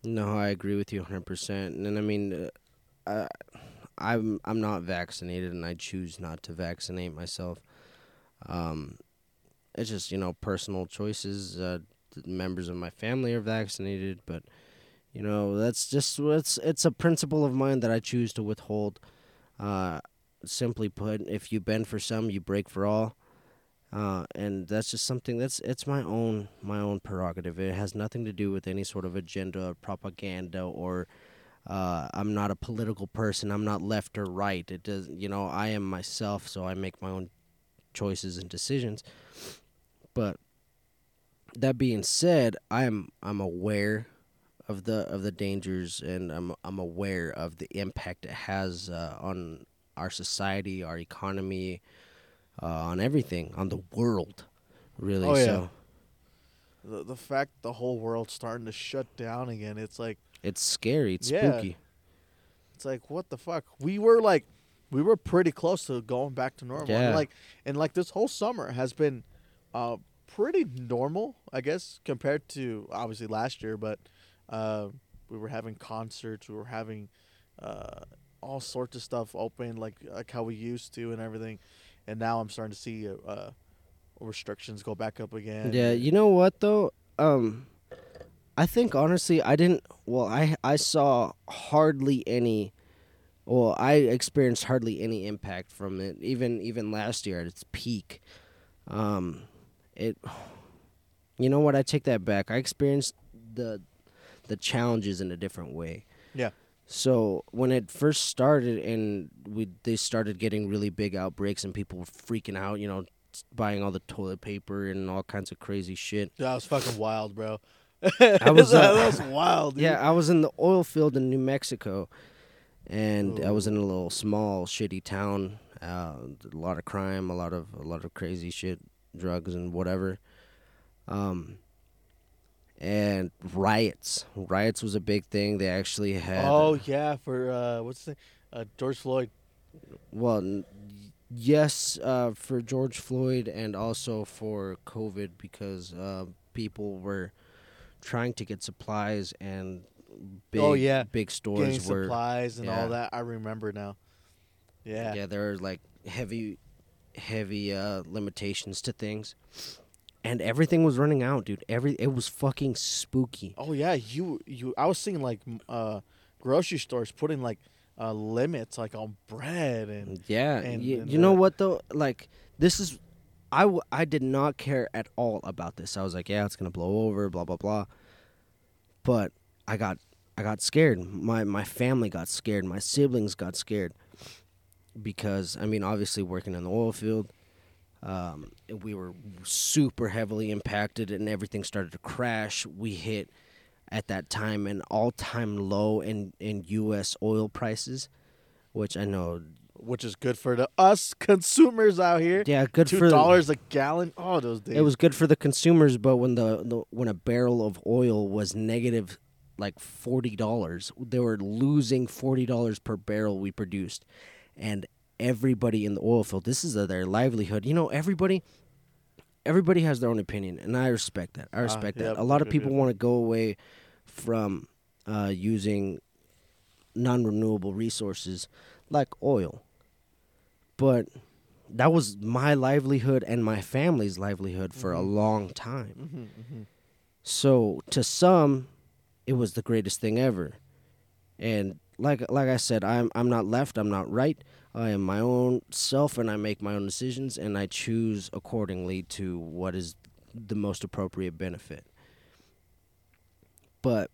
No, I agree with you 100%. And I mean, uh, I, I'm I'm not vaccinated, and I choose not to vaccinate myself. Um, it's just you know personal choices. Uh, members of my family are vaccinated, but you know that's just it's it's a principle of mine that I choose to withhold. Uh, simply put, if you bend for some, you break for all. Uh, and that's just something that's it's my own my own prerogative. It has nothing to do with any sort of agenda, or propaganda, or uh, I'm not a political person. I'm not left or right. It does, you know, I am myself, so I make my own choices and decisions. But that being said, I'm I'm aware of the of the dangers, and I'm I'm aware of the impact it has uh, on our society, our economy, uh, on everything, on the world, really. Oh, yeah. So The the fact the whole world's starting to shut down again. It's like it's scary. It's Yeah. spooky. it's like what the fuck. We were like we were pretty close to going back to normal. And like and like this whole summer has been uh pretty normal, I guess, compared to obviously last year, but uh we were having concerts, we were having uh all sorts of stuff open like like how we used to and everything. And now I'm starting to see uh, uh restrictions go back up again. Yeah, you know what though? Um I think honestly I didn't well I I saw hardly any well I experienced hardly any impact from it even even last year at its peak. Um it you know what I take that back. I experienced the the challenges in a different way. Yeah. So when it first started and we they started getting really big outbreaks and people were freaking out, you know, buying all the toilet paper and all kinds of crazy shit. That was fucking wild, bro. I was, that, uh, that was wild. Dude. Yeah, I was in the oil field in New Mexico, and I was in a little small shitty town. Uh, a lot of crime, a lot of a lot of crazy shit, drugs and whatever. Um, and riots. Riots was a big thing. They actually had. Oh yeah, for uh, what's the uh, George Floyd. Well, n- yes, uh, for George Floyd and also for COVID because uh, people were trying to get supplies and big, Oh, yeah. big Getting stores were supplies and yeah. all that. I remember now. Yeah. yeah there are like heavy heavy uh, limitations to things and everything was running out dude. Every it was fucking spooky. Oh yeah, you you. I was seeing like uh, grocery stores putting like uh, limits like on bread and yeah and- you, and you know what though? Like this is I, w- I did not care at all about this. I was like yeah it's gonna blow over blah blah blah. But i got i got scared. My my family got scared. My siblings got scared because i mean obviously working in the oil field um, we were super heavily impacted and everything started to crash we hit at that time an all-time low in, in us oil prices which i know which is good for the us consumers out here. yeah good Two for dollars a gallon. Oh, those days. it was good for the consumers but when the, the when a barrel of oil was negative like $40 they were losing $40 per barrel we produced and everybody in the oil field. This is their livelihood. You know everybody everybody has their own opinion and i respect that. I respect yep, that a lot of people want to go away from uh, using non-renewable resources like oil. But that was my livelihood and my family's livelihood for a Mhm. long time. Hmm hmm so to some, it was the greatest thing ever. And like like I said, I'm I'm not left, I'm not right. I am my own self and I make my own decisions and I choose accordingly to what is the most appropriate benefit. But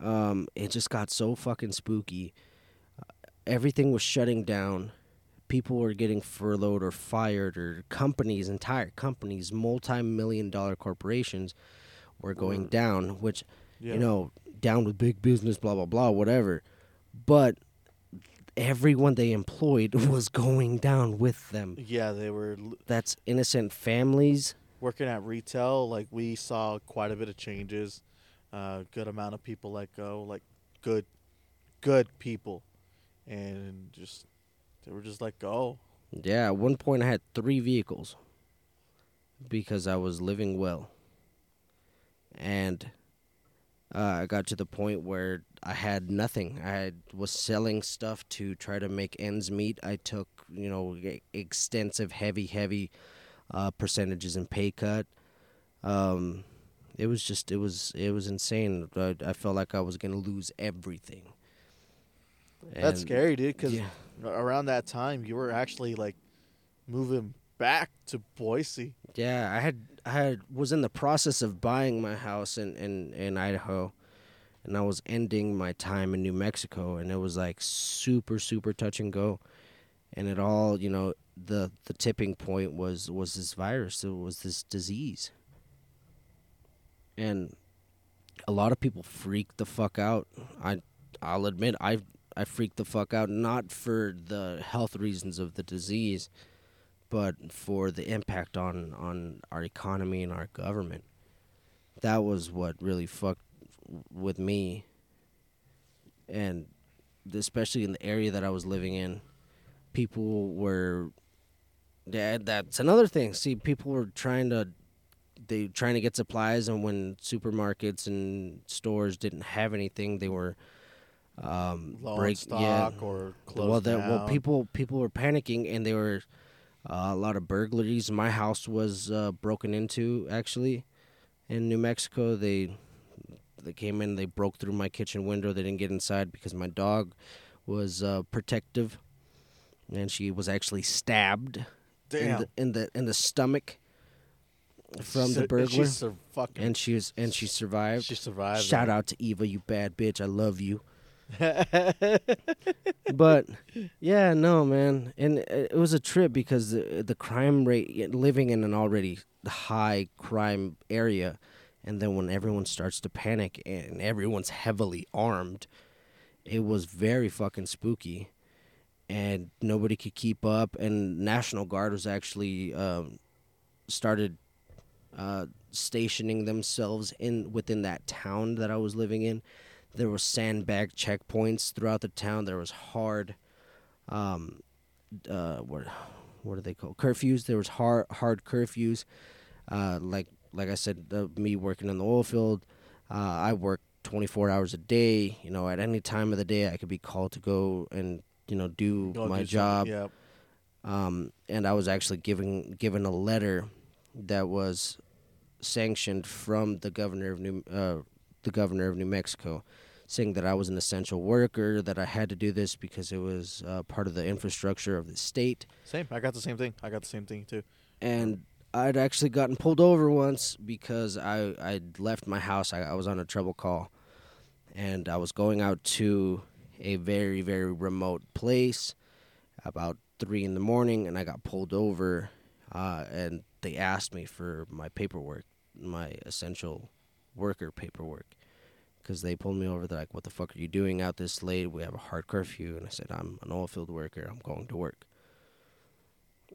um it just got so fucking spooky. Everything was shutting down. People were getting furloughed or fired or companies, entire companies, multi-million dollar corporations were going down, which Yeah. you know, down with big business, blah blah blah, whatever. But everyone they employed was going down with them. Yeah, they were l- That's innocent families. working at retail. Like we saw quite a bit of changes. a good amount of people let go, like good, good people, and just they were just let go. Yeah, at one point I had three vehicles because I was living well. And uh, I got to the point where I had nothing. I had, was selling stuff to try to make ends meet. I took, you know, extensive, heavy, heavy uh, percentages in pay cut. Um, it was just, it was, it was insane. I, I felt like I was gonna lose everything. That's And- scary, dude. Because Yeah. around that time, you were actually like moving back to Boise. Yeah, I had I was in the process of buying my house in, in, in Idaho and I was ending my time in New Mexico and it was like super super touch and go and it all, you know, the the tipping point was was this virus, it was this disease. And a lot of people freaked the fuck out. I I'll admit I I freaked the fuck out not for the health reasons of the disease, but for the impact on on our economy and our government. That was what really fucked with me, and especially in the area that I was living in, people were. That that's another thing. See, people were trying to, they trying to get supplies, and when supermarkets and stores didn't have anything, they were. Um, Low break, on yeah, stock or closed well, that well, people people were panicking, and they were uh, a lot of burglaries. My house was uh, broken into actually in New Mexico. They they came in, they broke through my kitchen window. They didn't get inside because my dog was uh, protective, and she was actually stabbed in the in the in the stomach from the burglar, She sur- and she was and she survived. she survived. Shout out to Eva, you bad bitch. I love you. but yeah, no, man, and it it was a trip because the the crime rate, living in an already high crime area, and then when everyone starts to panic and everyone's heavily armed, it was very fucking spooky, and nobody could keep up. And National Guard was actually um, started uh, stationing themselves in within that town that I was living in. There were sandbag checkpoints throughout the town. There was hard, um, uh, what what are they called? Curfews. There was hard hard curfews. Uh, like like I said, uh, me working in the oil field, uh, I worked 24 hours a day. You know, at any time of the day, I could be called to go and you know do my do job Yeah. um, and I was actually given given a letter that was sanctioned from the governor of New uh, the governor of New Mexico, saying that I was an essential worker, that I had to do this because it was uh, part of the infrastructure of the state, Same. I got the same thing. I got the same thing too. and I'd actually gotten pulled over once because I I'd left my house. I, I was on a trouble call, and I was going out to a very very remote place about three in the morning, and I got pulled over, uh, and they asked me for my paperwork, my essential worker paperwork, because they pulled me over. They're like, "What the fuck are you doing out this late? We have a hard curfew." And I said, "I'm an oil field worker. I'm going to work,"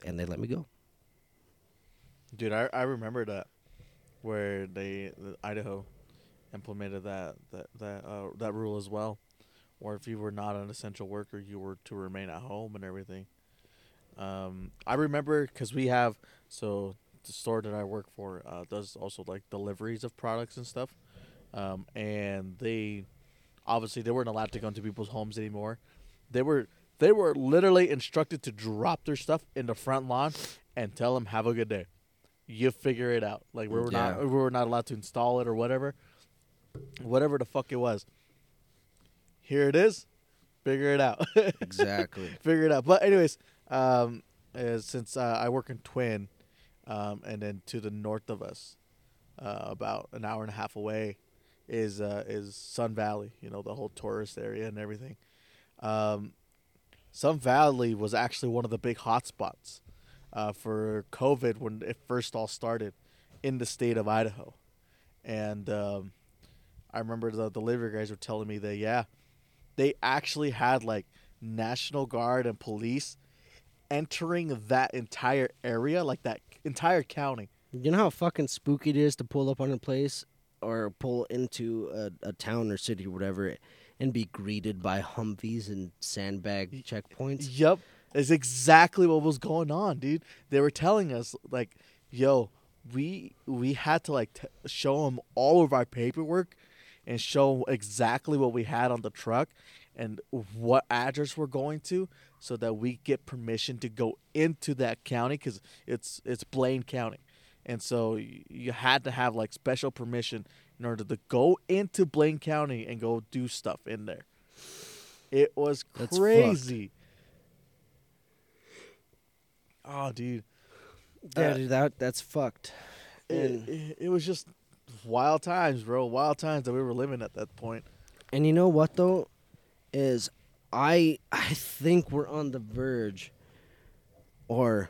and they let me go. Dude, I I remember that where they the Idaho implemented that that that uh, that rule as well, or if you were not an essential worker, you were to remain at home and everything. Um, I remember because we have so the store that I work for uh, does also like deliveries of products and stuff, um, and they obviously they weren't allowed to go into people's homes anymore. They were they were literally instructed to drop their stuff in the front lawn and tell them have a good day. You figure it out. Like we were Yeah. not we were not allowed to install it or whatever, whatever the fuck it was. Here it is. Figure it out. Exactly. figure it out. But anyways, um, uh, since uh, I work in Twin, um, and then to the north of us, uh, about an hour and a half away, is uh, is Sun Valley. You know the whole tourist area and everything. Um, Sun Valley was actually one of the big hotspots uh, for COVID when it first all started in the state of Idaho, and um, I remember the delivery guys were telling me that yeah, they actually had like National Guard and police entering that entire area, like that entire county. You know how fucking spooky it is to pull up on a place or pull into a, a town or city or whatever and be greeted by Humvees and sandbag checkpoints. Yep, it's exactly what was going on, dude. They were telling us like, "Yo, we we had to like t- show them all of our paperwork and show exactly what we had on the truck and what address we're going to, so that we get permission to go into that county because it's it's Blaine County, and so you had to have like special permission in order to go into Blaine County and go do stuff in there. It was crazy. Oh, dude. Yeah, Uh, dude, that that's fucked. It, And, it, it was just wild times, bro. Wild times that we were living at that point. and you know what though, is I I think we're on the verge, or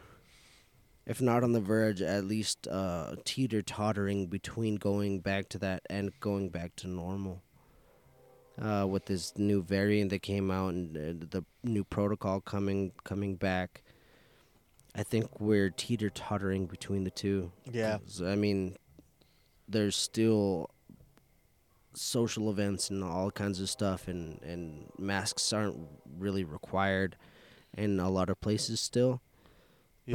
if not on the verge, at least uh, teeter tottering between going back to that and going back to normal. Uh, with this new variant that came out and uh, the new protocol coming coming back, I think we're teeter tottering between the two. Yeah, I mean, there's still social events and all kinds of stuff, and, and masks aren't really required in a lot of places still.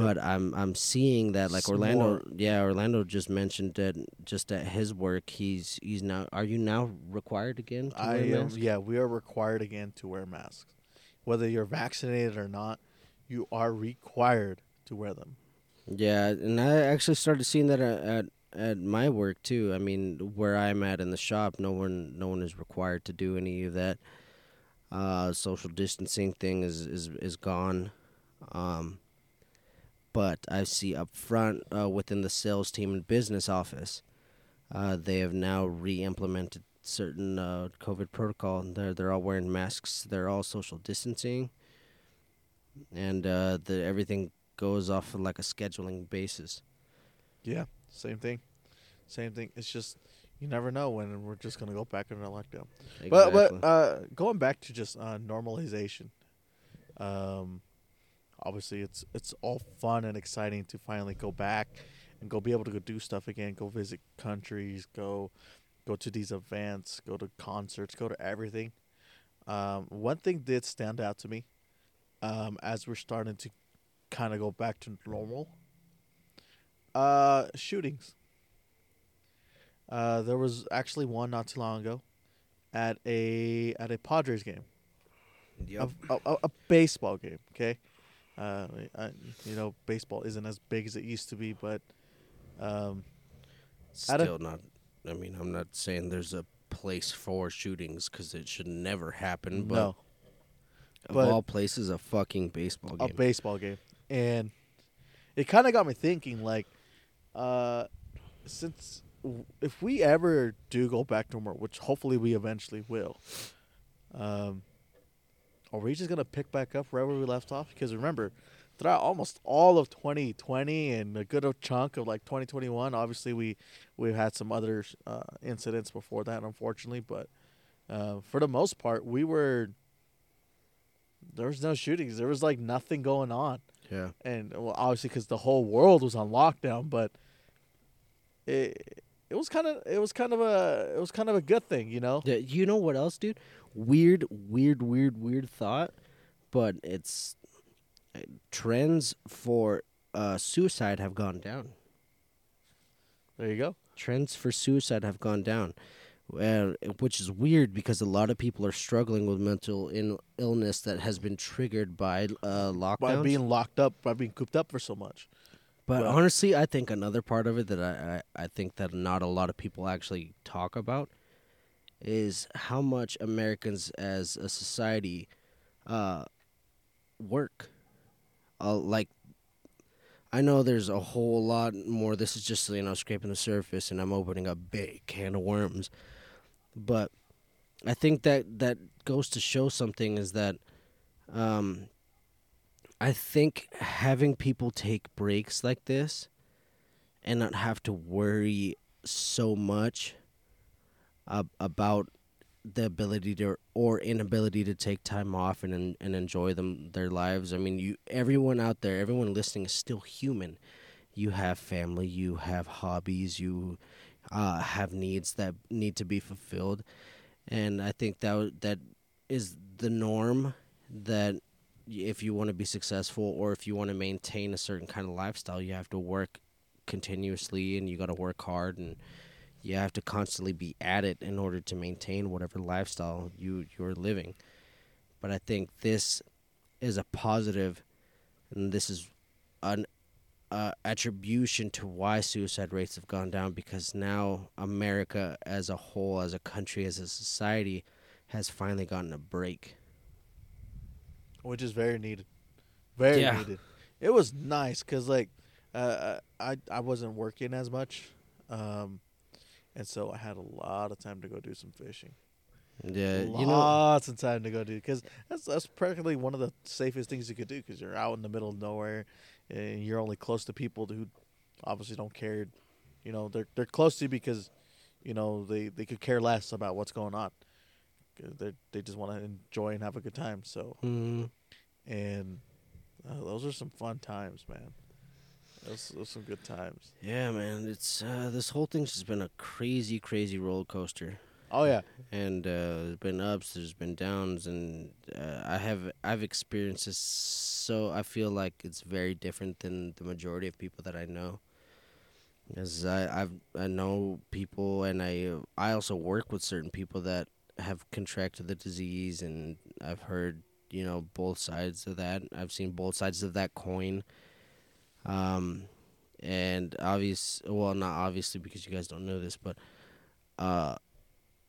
But I'm I'm seeing that like Orlando, yeah, Orlando just mentioned that just at his work, he's he's now. Are you now required again to I wear am, yeah, we are required again to wear masks. Whether you're vaccinated or not, you are required to wear them. Yeah, and I actually started seeing that at, at at my work too. I mean, where I'm at in the shop, no one no one is required to do any of that. Uh, social distancing thing is is is gone. Um, but I see up front uh, within the sales team and business office, uh, they have now re-implemented certain uh, COVID protocol. They're they're all wearing masks. They're all social distancing, and uh, the everything goes off of like a scheduling basis. Yeah, same thing. Same thing. It's just you never know when we're just gonna go back into lockdown. But Exactly. but uh, going back to just uh, normalization, um, obviously it's it's all fun and exciting to finally go back and go be able to go do stuff again, go visit countries, go go to these events, go to concerts, go to everything. Um, one thing did stand out to me um, as we're starting to kind of go back to normal. Uh, shootings. Uh, there was actually one not too long ago at a at a Padres game, Yep. a, a, a baseball game. Okay, uh, I, you know baseball isn't as big as it used to be, but um, Still not. I mean, I'm not saying there's a place for shootings because it should never happen. But no, of but- all places, a fucking baseball game. a baseball game, and it kind of got me thinking. Like, uh, since if we ever do go back to normal, which hopefully we eventually will, um, are we just gonna pick back up wherever we left off? Because remember, throughout almost all of 2020 and a good chunk of like 2021, obviously we we've had some other uh, incidents before that, unfortunately, but uh, for the most part, we were. There was no shootings. There was like nothing going on yeah. and well, obviously because the whole world was on lockdown, but it it was kind of it was kind of a it was kind of a good thing, you know. Yeah, You know what else, dude? Weird, weird, weird, weird thought, but it's uh, trends for uh, suicide have gone down. There you go. Trends for suicide have gone down, uh, which is weird because a lot of people are struggling with mental in- illness that has been triggered by uh, lockdowns. By being locked up, by being cooped up for so much. But Well- honestly, I think another part of it that I, I, I think that not a lot of people actually talk about is how much Americans as a society uh, work. Uh, like, I know there's a whole lot more. This is just you know scraping the surface, and I'm opening a big can of worms. But I think that that goes to show something is that um, I think having people take breaks like this and not have to worry so much ab- about the ability to or inability to take time off and and, and enjoy them their lives. I mean, you everyone out there, everyone listening is still human. You have family, you have hobbies, you uh, have needs that need to be fulfilled, and I think that that is the norm. That if you want to be successful or if you want to maintain a certain kind of lifestyle, you have to work continuously and you got to work hard and you have to constantly be at it in order to maintain whatever lifestyle you you're living. But I think this is a positive, and this is an uh, attribution to why suicide rates have gone down because now America as a whole, as a country, as a society, has finally gotten a break. which is very needed, very Yeah. needed. It was nice because like uh, I I wasn't working as much, um, and so I had a lot of time to go do some fishing. Yeah, you know, lots of time to go do because that's that's practically one of the safest things you could do because you're out in the middle of nowhere and you're only close to people who obviously don't care. You know, they're they're close to you because you know they they could care less about what's going on. They they just want to enjoy and have a good time. So mm, and uh, those are some fun times, man. Those, those some good times. yeah, man, it's uh, this whole thing's just been a crazy, crazy roller coaster. Oh yeah, and uh, there's been ups, there's been downs, and uh, I have I've experienced this. So I feel like it's very different than the majority of people that I know. As I I've, I know people, and I I also work with certain people that have contracted the disease, and I've heard you know both sides of that. I've seen both sides of that coin. Um, and obvious, well, not obviously because you guys don't know this, but uh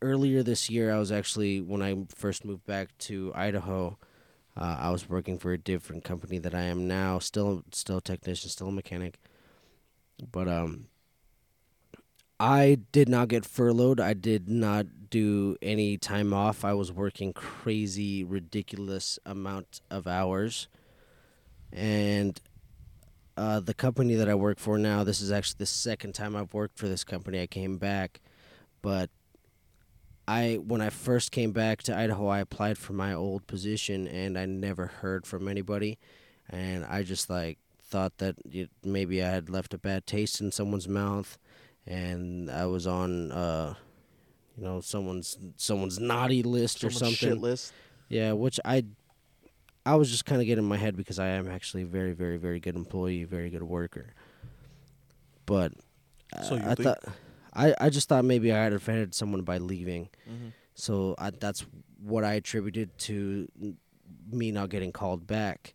earlier this year, I was actually when I first moved back to Idaho. Uh, I was working for a different company that I am now. Still, still a technician, still a mechanic. But um, I did not get furloughed. I did not do any time off. I was working crazy, ridiculous amount of hours, and uh, the company that I work for now. This is actually the second time I've worked for this company. I came back, but I when I first came back to Idaho, I applied for my old position and I never heard from anybody, and I just like thought that it, maybe I had left a bad taste in someone's mouth, and I was on uh, you know someone's someone's naughty list or something. shit list. Yeah, which I I was just kind of getting in my head because I am actually a very very very good employee, very good worker. But uh, So I thought I I just thought maybe I had offended someone by leaving. Mm-hmm. So I, that's what I attributed to me not getting called back.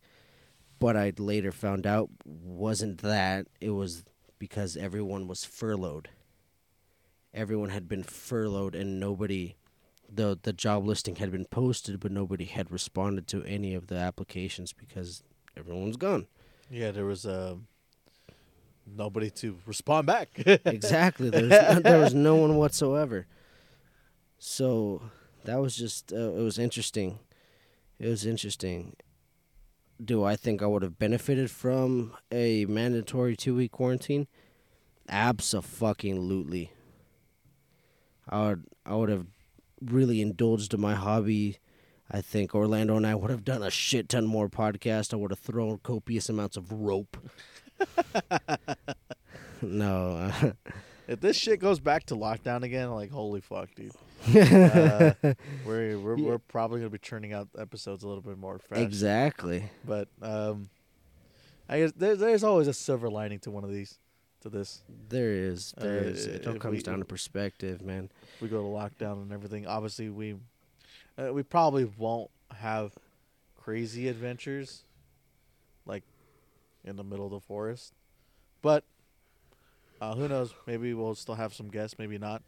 But I later found out wasn't that. It was because everyone was furloughed. Everyone had been furloughed and nobody the the job listing had been posted but nobody had responded to any of the applications because everyone's gone. Yeah, there was um, nobody to respond back. exactly. There was no, there was no one whatsoever. So that was just uh, it was interesting. It was interesting. Do I think I would have benefited from a mandatory two week quarantine? Absolutely. I would I would have really indulged in my hobby. I think Orlando and I would have done a shit ton more podcast. I would have thrown copious amounts of rope. no, if this shit goes back to lockdown again, like holy fuck, dude. Uh, we're we're, we're probably gonna be churning out episodes a little bit more fast. exactly. But um, I guess there's there's always a silver lining to one of these, to this. There is. There Uh, is. It all comes we- down to perspective, man. We go to lockdown and everything, obviously we uh, we probably won't have crazy adventures like in the middle of the forest, but uh, who knows? Maybe we'll still have some guests. Maybe not.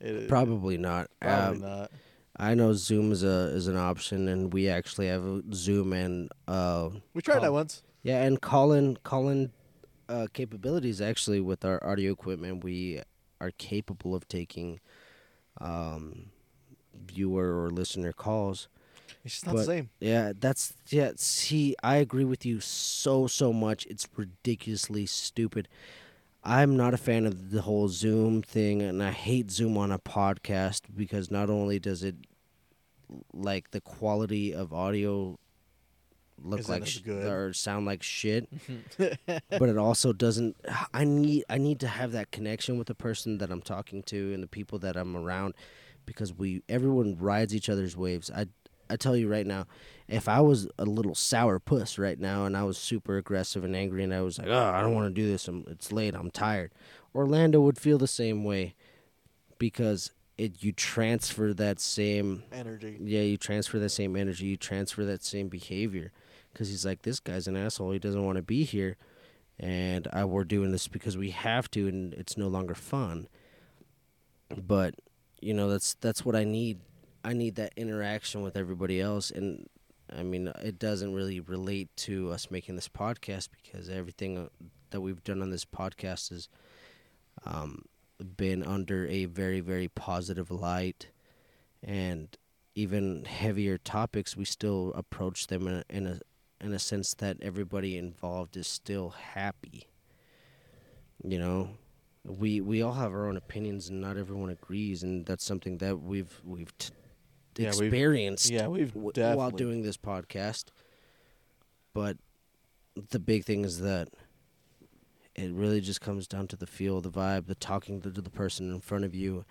It, Probably not. Probably Um, not. I know Zoom is a is an option, and we actually have Zoom and uh, We tried call- that once. yeah, and call-in call-in uh, capabilities. Actually, with our audio equipment, we are capable of taking um, viewer or listener calls. It's just not but- the same. Yeah, that's yeah. See, I agree with you so so much. It's ridiculously stupid. I'm not a fan of the whole Zoom thing, and I hate Zoom on a podcast because not only does it like the quality of audio look Isn't like sh- or sound like shit. but it also doesn't. I need I need to have that connection with the person that I'm talking to and the people that I'm around, because we everyone rides each other's waves. I I tell you right now, if I was a little sour puss right now and I was super aggressive and angry and I was like, oh, I don't want to do this. I'm, it's late. I'm tired. Orlando would feel the same way, because it you transfer that same Energy. yeah, you transfer that same energy, you transfer that same behavior, because he's like, this guy's an asshole. He doesn't want to be here, and I we're doing this because we have to, and it's no longer fun. But you know, that's that's what I need. I need that interaction with everybody else, and I mean, it doesn't really relate to us making this podcast because everything uh, that we've done on this podcast has um, been under a very, very positive light, and even heavier topics, we still approach them in a, in a in a sense that everybody involved is still happy. You know, we we all have our own opinions, and not everyone agrees, and that's something that we've we've t- Yeah, we've- experienced Yeah, we've w- definitely. while doing this podcast. But the big thing is that it really just comes down to the feel, the vibe, the talking to the person in front of you,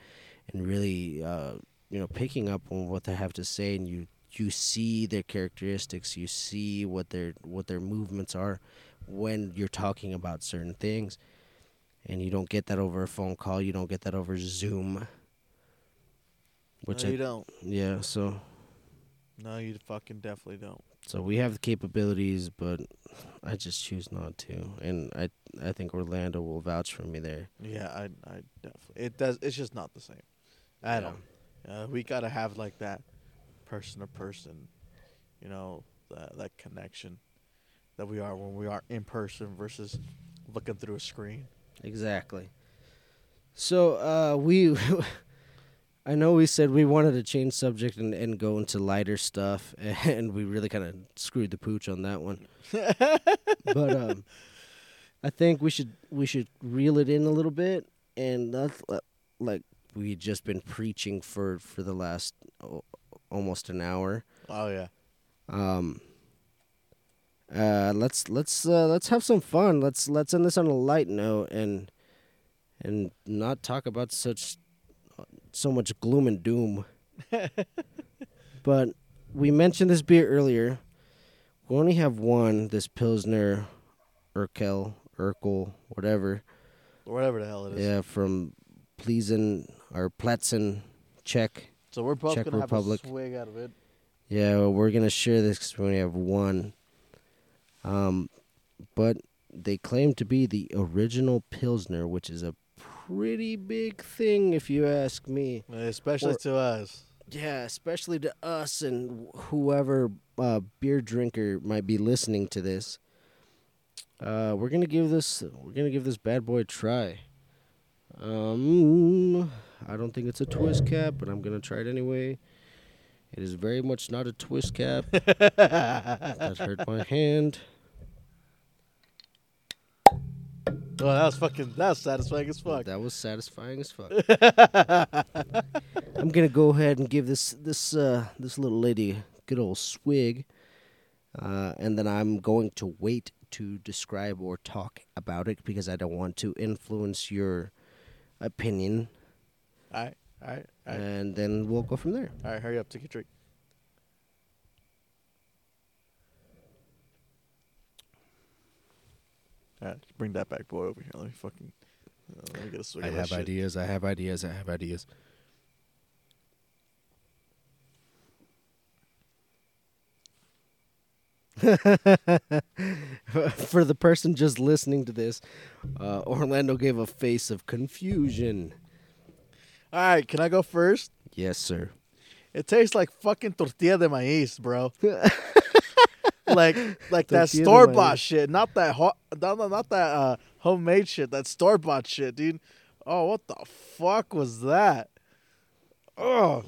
and really, uh, you know, picking up on what they have to say, and you you see their characteristics, you see what their what their movements are when you're talking about certain things, and you don't get that over a phone call, you don't get that over Zoom. Which no, I, you don't. yeah, so No, you fucking definitely don't. So we have the capabilities, but I just choose not to, and I I think Orlando will vouch for me there. Yeah, I, I definitely. It does. It's just not the same. At Yeah. all. Uh, we gotta have like that person to person, you know, that that connection that we are when we are in person versus looking through a screen. Exactly. So uh, we, I know we said we wanted to change subject and, and go into lighter stuff, and we really kind of screwed the pooch on that one. but um, I think we should we should reel it in a little bit, and that's like we just been preaching for for the last oh, almost an hour. Oh yeah. Um. Uh, let's let's uh, let's have some fun. Let's let's end this on a light note and and not talk about such so much gloom and doom. but we mentioned this beer earlier. We only have one. This Pilsner, Urquell, Urquell, whatever. Whatever the hell it is. Yeah, from Pleasen or Pletzen, Czech. So we're both Czech gonna Republic. have a swig out of it. Yeah, well, we're gonna share this because we only have one. Um, but they claim to be the original Pilsner, which is a pretty big thing, if you ask me. Especially Or- to us. Yeah, especially to us and whoever uh, beer drinker might be listening to this. Uh, we're gonna give this we're gonna give this bad boy a try. Um, I don't think it's a twist cap, but I'm gonna try it anyway. It is very much not a twist cap. that hurt my hand. Oh, that was fucking. That was satisfying as fuck. That was satisfying as fuck. I'm gonna go ahead and give this this uh, this little lady a good old swig, uh, and then I'm going to wait to describe or talk about it because I don't want to influence your opinion, All right, all right, all right. and then we'll go from there. All right, hurry up, take a drink. All right, bring that back boy over here. Let me fucking. Uh, let me get a swig of that shit. ideas. I have ideas. I have ideas. For the person just listening to this, uh, Orlando gave a face of confusion. All right, can I go first? Yes, sir. It tastes like fucking tortilla de maíz, bro. like like that store bought shit, not that ho- not, not not that uh, homemade shit. That store bought shit, dude. Oh, what the fuck was that? Oh,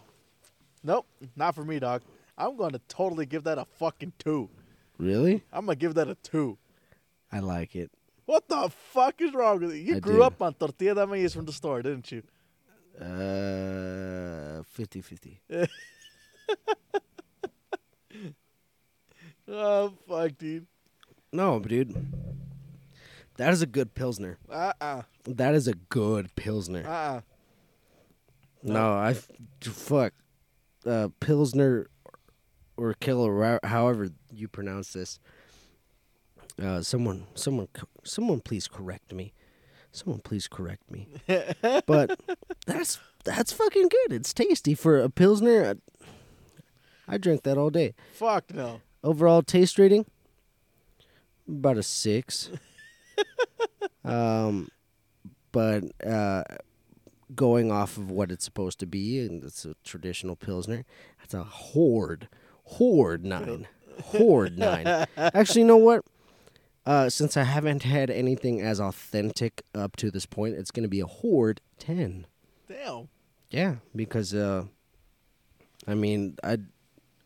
nope, not for me, dog. I'm gonna totally give that a fucking two. Really? I'm gonna give that a two. I like it. What the fuck is wrong with you? You I grew do. up on tortilla de maíz from the store, didn't you? Uh, 50 50. Oh fuck, dude. No, dude. That is a good pilsner. Uh uh That is a good pilsner. uh uh. No, I f- fuck uh, pilsner or killer, however you pronounce this. Uh, someone, someone, someone, please correct me. Someone, please correct me. but that's that's fucking good. It's tasty for a pilsner. I, I drink that all day. Fuck no. Overall taste rating, about a six. um, but uh, going off of what it's supposed to be, and it's a traditional pilsner. That's a horde, horde nine, horde nine. Actually, you know what? Uh, since I haven't had anything as authentic up to this point, it's gonna be a horde ten. Damn. Yeah, because uh, I mean, I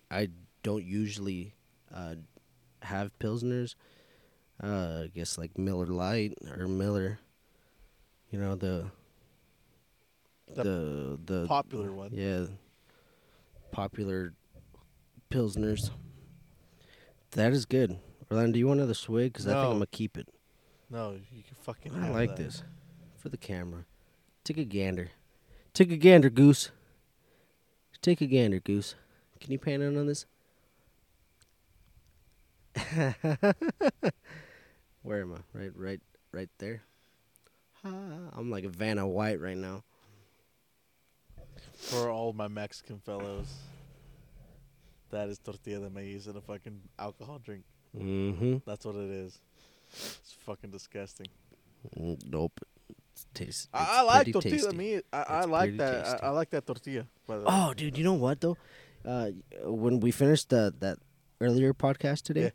I don't usually uh, have pilsners. Uh, I guess like Miller Lite or Miller. You know the The the the Popular one. yeah popular pilsners. That is good. Orlando, do you want another swig? Because I think I'm gonna keep it. No, you can fucking. I have like that. this for the camera. Take a gander. Take a gander, goose. Take a gander, goose. Can you pan in on this? Where am I? Right, right, right there. Ah, I'm like a Vanna White right now. For all my Mexican fellows, that is tortilla de maíz in a fucking alcohol drink. Mm-hmm. That's what it is. It's fucking disgusting. Nope. It's taste. I, it's I like tortilla tasty. maíz. I, I like that. I, I like that tortilla. Oh, dude, you know what though? Uh, when we finished the that earlier podcast today,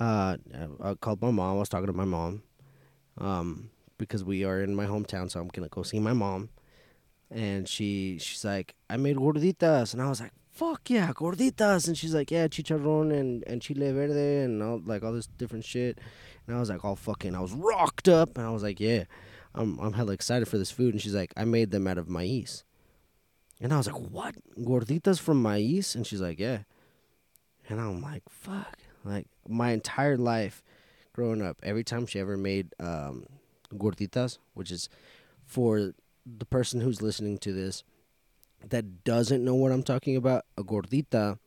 uh, I called my mom. I was talking to my mom, um, because we are in my hometown, so I'm gonna go see my mom. And she she's like, I made gorditas, and I was like, fuck yeah, gorditas. And she's like, yeah, chicharrón and and chile verde and all like all this different shit. And I was like, all fucking, I was rocked up, and I was like, yeah, I'm I'm hella excited for this food. And she's like, I made them out of maize. And I was like, what? Gorditas from maize? And she's like, yeah. And I'm like, fuck. Like, my entire life growing up, every time she ever made um, gorditas, which is for the person who's listening to this that doesn't know what I'm talking about, a gordita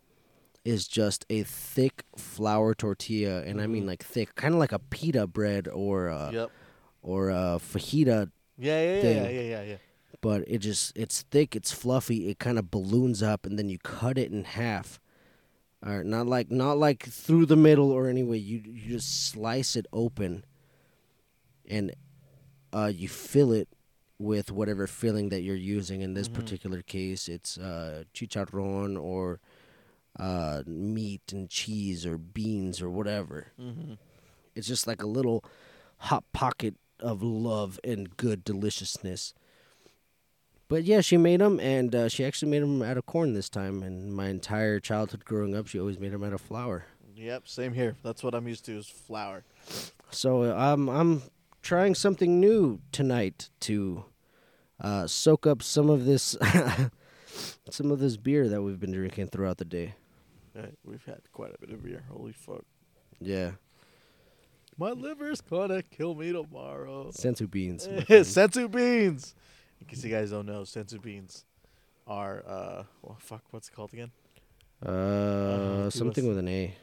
is just a thick flour tortilla. And I mean, Mhm. like, thick, kind of like a pita bread or a, Yep. or a fajita Yeah, yeah, yeah, thing. yeah, yeah, yeah, yeah. but it just it's thick, it's fluffy, it kind of balloons up, and then you cut it in half. Or not like not like through the middle or anyway. You you just slice it open, and uh, you fill it with whatever filling that you're using. In this Mhm. particular case, it's uh, chicharrón or uh, meat and cheese or beans or whatever. Mm-hmm. It's just like a little hot pocket of love and good deliciousness. But yeah, she made them, and uh, she actually made them out of corn this time. And my entire childhood growing up, she always made them out of flour. Yep, same here. That's what I'm used to is flour. So I'm I'm trying something new tonight to uh, soak up some of this some of this beer that we've been drinking throughout the day. Right, we've had quite a bit of beer. Holy fuck. Yeah, My liver's gonna kill me tomorrow. senzu beans. senzu beans. In case you guys don't know, senzu beans are uh, well, fuck, what's it called again? uh, give something with an A.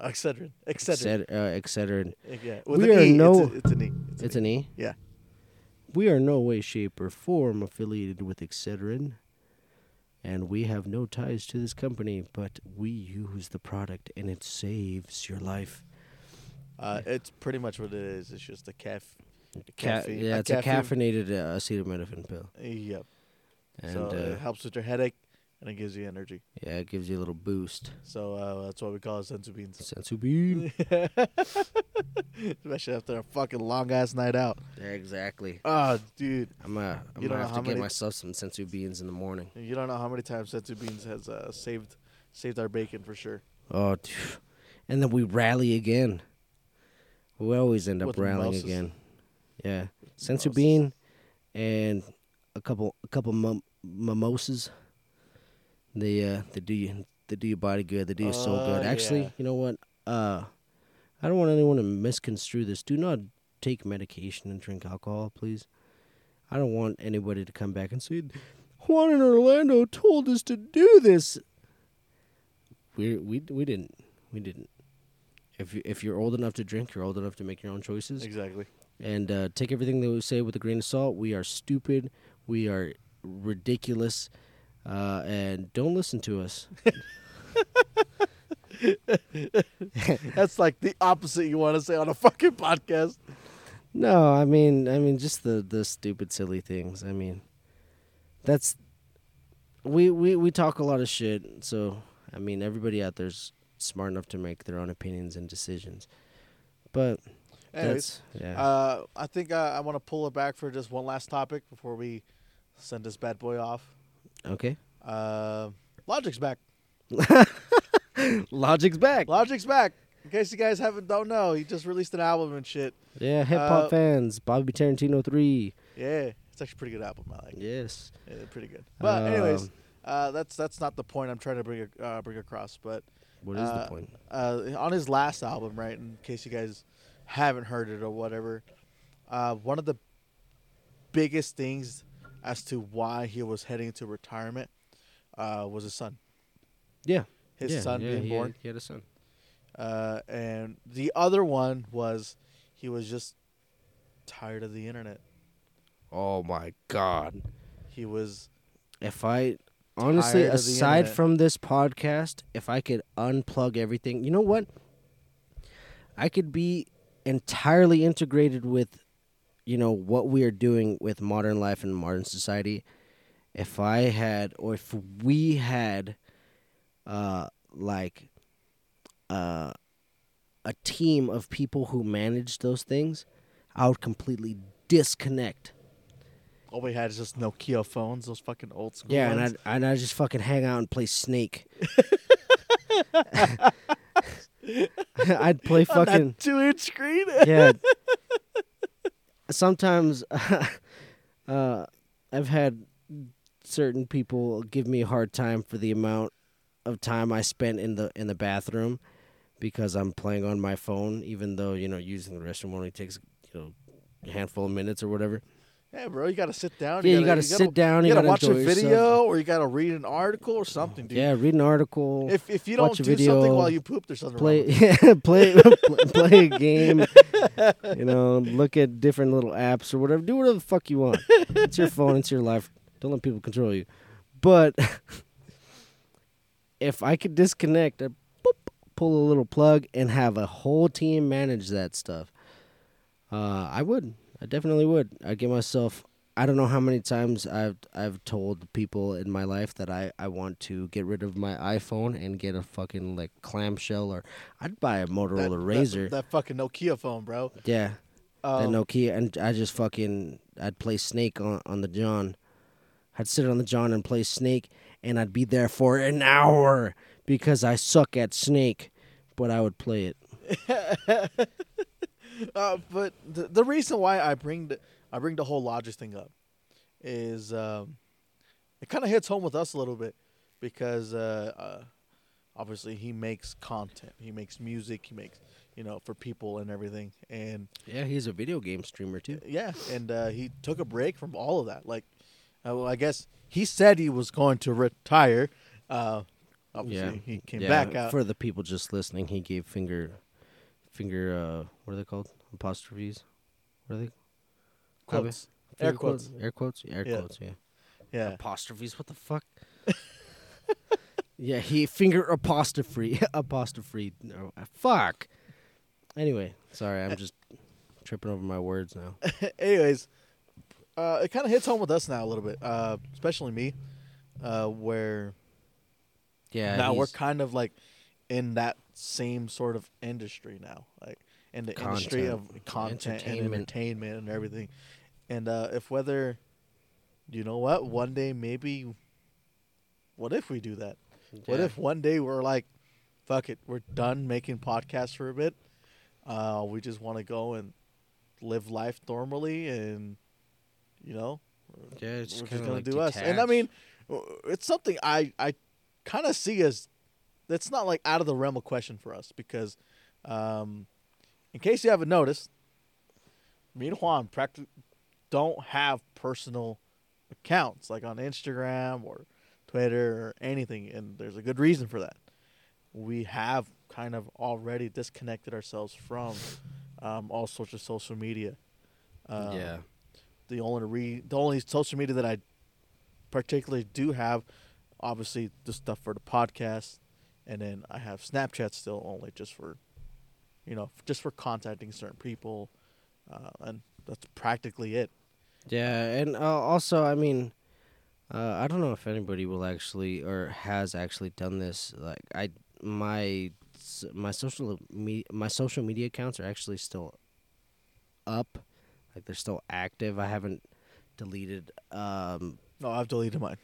Uh, uh, Excedrin. Excedrin. Exced- uh, Excedrin. Yeah, We with are an E. no- It's, a, it's an E. It's an E. Yeah. We are no way, shape, or form affiliated with Excedrin, and we have no ties to this company. But we use the product, and it saves your life. Uh, it's pretty much what it is. It's just a caf. Ca- caffeine- yeah, a it's a caffeine- caffeinated uh, acetaminophen pill, Yep. and so uh, it helps with your headache and it gives you energy. yeah, it gives you a little boost. So uh, that's why we call it senzu beans. Senzu bean. Especially after a fucking long ass night out. yeah, exactly. Oh, dude. I'm uh, I'm gonna have to get myself some senzu beans in the morning. You don't know how many times senzu beans has uh, saved saved our bacon for sure. Oh, and then we rally again. We always end up With rallying mimosas. again. Yeah, senzu bean, and a couple a couple mim- mimosas. They uh they do you They do your body good. They do your soul good. Uh, Actually, yeah. you know what? Uh, I don't want anyone to misconstrue this. Do not take medication and drink alcohol, please. I don't want anybody to come back and say Juan and Orlando told us to do this. We we we didn't. We didn't. If you, if you're old enough to drink, you're old enough to make your own choices. Exactly. And uh, take everything that we say with a grain of salt. We are stupid. We are ridiculous. Uh, and don't listen to us. That's like the opposite you want to say on a fucking podcast. No, I mean, I mean, just the the stupid, silly things. I mean, that's we we we talk a lot of shit. So I mean, everybody out there's smart enough to make their own opinions and decisions. But Anyways, that's yeah. uh, I think uh, I want to pull it back for just one last topic before we send this bad boy off. Okay. Uh, Logic's back. Logic's back. Logic's back. In case you guys haven't don't know, he just released an album and shit. Yeah, hip hop Uh, fans. Bobby Tarantino three. Yeah, it's actually a pretty good album. I like. Yes. Yeah, pretty good. But anyways, Um, uh, that's that's not the point I'm trying to bring uh, bring across. But what is uh, the point? uh, on his last album, right? In case you guys haven't heard it or whatever, uh, one of the biggest things as to why he was heading into retirement uh, was his son. Yeah. His yeah, son yeah, being he born. Had, he had a son. Uh, and the other one was he was just tired of the internet. Oh my god. He was If I honestly, Tired of the aside from this podcast, if I could unplug everything, you know what? I could be entirely integrated with, you know, what we are doing with modern life and modern society. If I had, or if we had, uh, like, uh, a team of people who manage those things, I would completely disconnect. all we had is just Nokia phones, those fucking old school Yeah, and. I'd, and I'd just fucking hang out and play Snake. I'd play fucking that two inch screen. yeah. Sometimes, uh, I've had certain people give me a hard time for the amount of time I spent in the in the bathroom because I'm playing on my phone, even though you know using the restroom only takes you know a handful of minutes or whatever. Yeah, bro, you gotta sit down. Yeah, you gotta sit down, you You gotta, gotta watch a enjoy yourself. video, or you gotta read an article or something, dude. Yeah, read an article. If if you don't do something while you poop, there's something play wrong. yeah, play play a game you know look at different little apps or whatever do whatever the fuck you want it's your phone it's your life don't let people control you but if i could disconnect I'd boop, pull a little plug and have a whole team manage that stuff uh, i would i definitely would i'd give myself I don't know how many times I've I've told people in my life that I, I want to get rid of my iPhone and get a fucking like clamshell or I'd buy a Motorola that- Razr. That, fucking Nokia phone, bro. yeah, Um, that Nokia, and I just fucking I'd play Snake on on the John. I'd sit on the John and play Snake, and I'd be there for an hour because I suck at Snake, but I would play it. Uh, but the, the reason why I bring the I bring the whole Logic thing up is um, it kind of hits home with us a little bit because uh, uh, obviously he makes content, he makes music, he makes you know for people and everything, and Yeah, he's a video game streamer too. yeah, and uh, he took a break from all of that. Like, uh, well, I guess he said he was going to retire. Uh, obviously, he came yeah, back out. For the people just listening, he gave finger, finger. Uh, what are they called? Apostrophes. What are they? quotes. Finger Air quotes. Air quotes. Air Yeah. quotes. Yeah. Yeah, Apostrophes. What the fuck? yeah, he finger apostrophe apostrophe. No, uh, fuck. Anyway, sorry, I'm just tripping over my words now. anyways, uh, it kind of hits home with us now a little bit, uh, especially me, uh, where Yeah. now we're kind of like in that same sort of industry now, like in the industry of Content, content and entertainment. entertainment and everything. And uh, if whether, you know what, one day maybe, what if we do that? What if one day we're like, fuck it, we're done making podcasts for a bit. Uh, we just want to go and live life normally, and you know, Yeah, it's we're just gonna like do us. And I mean, it's something I I kind of see as that's not like out of the realm of question for us because, um, in case you haven't noticed, me and Juan practically don't have personal accounts like on Instagram or Twitter or anything, and there's a good reason for that. We have kind of already disconnected ourselves from um, all sorts of social media. Um, yeah. the only re- the only social media that I particularly do have, obviously the stuff for the podcast, and then I have Snapchat still only just for, you know, just for contacting certain people, uh, and that's practically it. Yeah, and uh, also, I mean, uh, I don't know if anybody will actually or has actually done this. Like, I my my social me my social media accounts are actually still up, like they're still active. I haven't deleted, um, No, I've deleted mine.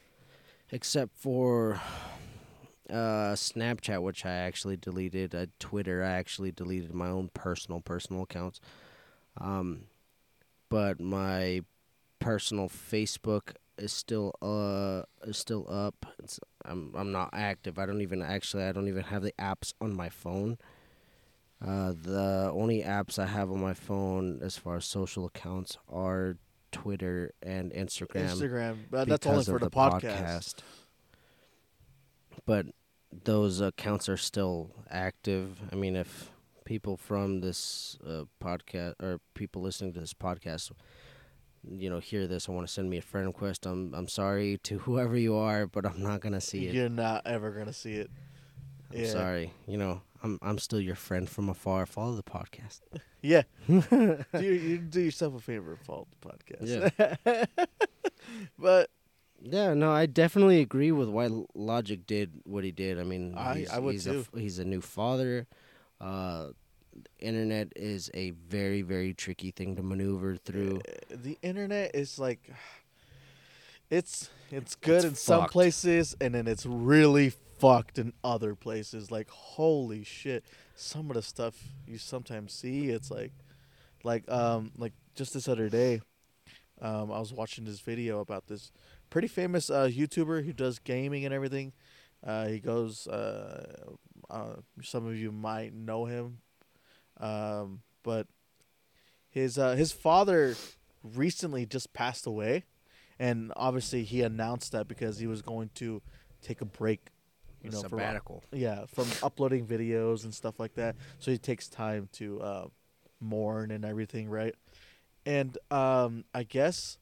except for uh, Snapchat, which I actually deleted. Uh, Twitter, I actually deleted my own personal personal accounts. Um, but my personal Facebook is still uh is still up. It's I'm I'm not active. I don't even actually I don't even have the apps on my phone. Uh, the only apps I have on my phone as far as social accounts are Twitter and Instagram Instagram, but that's only for of the, podcast. But those accounts are still active. I mean, if people from this uh, podcast or people listening to this podcast, you know, hear this and want to send me a friend request, I'm I'm sorry to whoever you are, but I'm not gonna see it. You're not ever gonna see it. I'm yeah. sorry. You know, I'm I'm still your friend from afar. Follow the podcast. Yeah. do you, you do yourself a favor, follow the podcast. Yeah. but Yeah, no, I definitely agree with why Logic did what he did. I mean, I- he's, I would he's A, too. f- he's a new father. Uh, internet is a very, very tricky thing to maneuver through. uh, the internet is like it's it's good It's in some places and then it's really fucked in other places like holy shit some of the stuff you sometimes see it's like like um like just this other day um i was watching this video about this pretty famous uh youtuber who does gaming and everything. Uh he goes uh, uh some of you might know him. Um but his uh his father recently just passed away. And obviously he announced that because he was going to take a break you know from sabbatical. yeah from uploading videos and stuff like that. So he takes time to uh mourn and everything right? And um i guess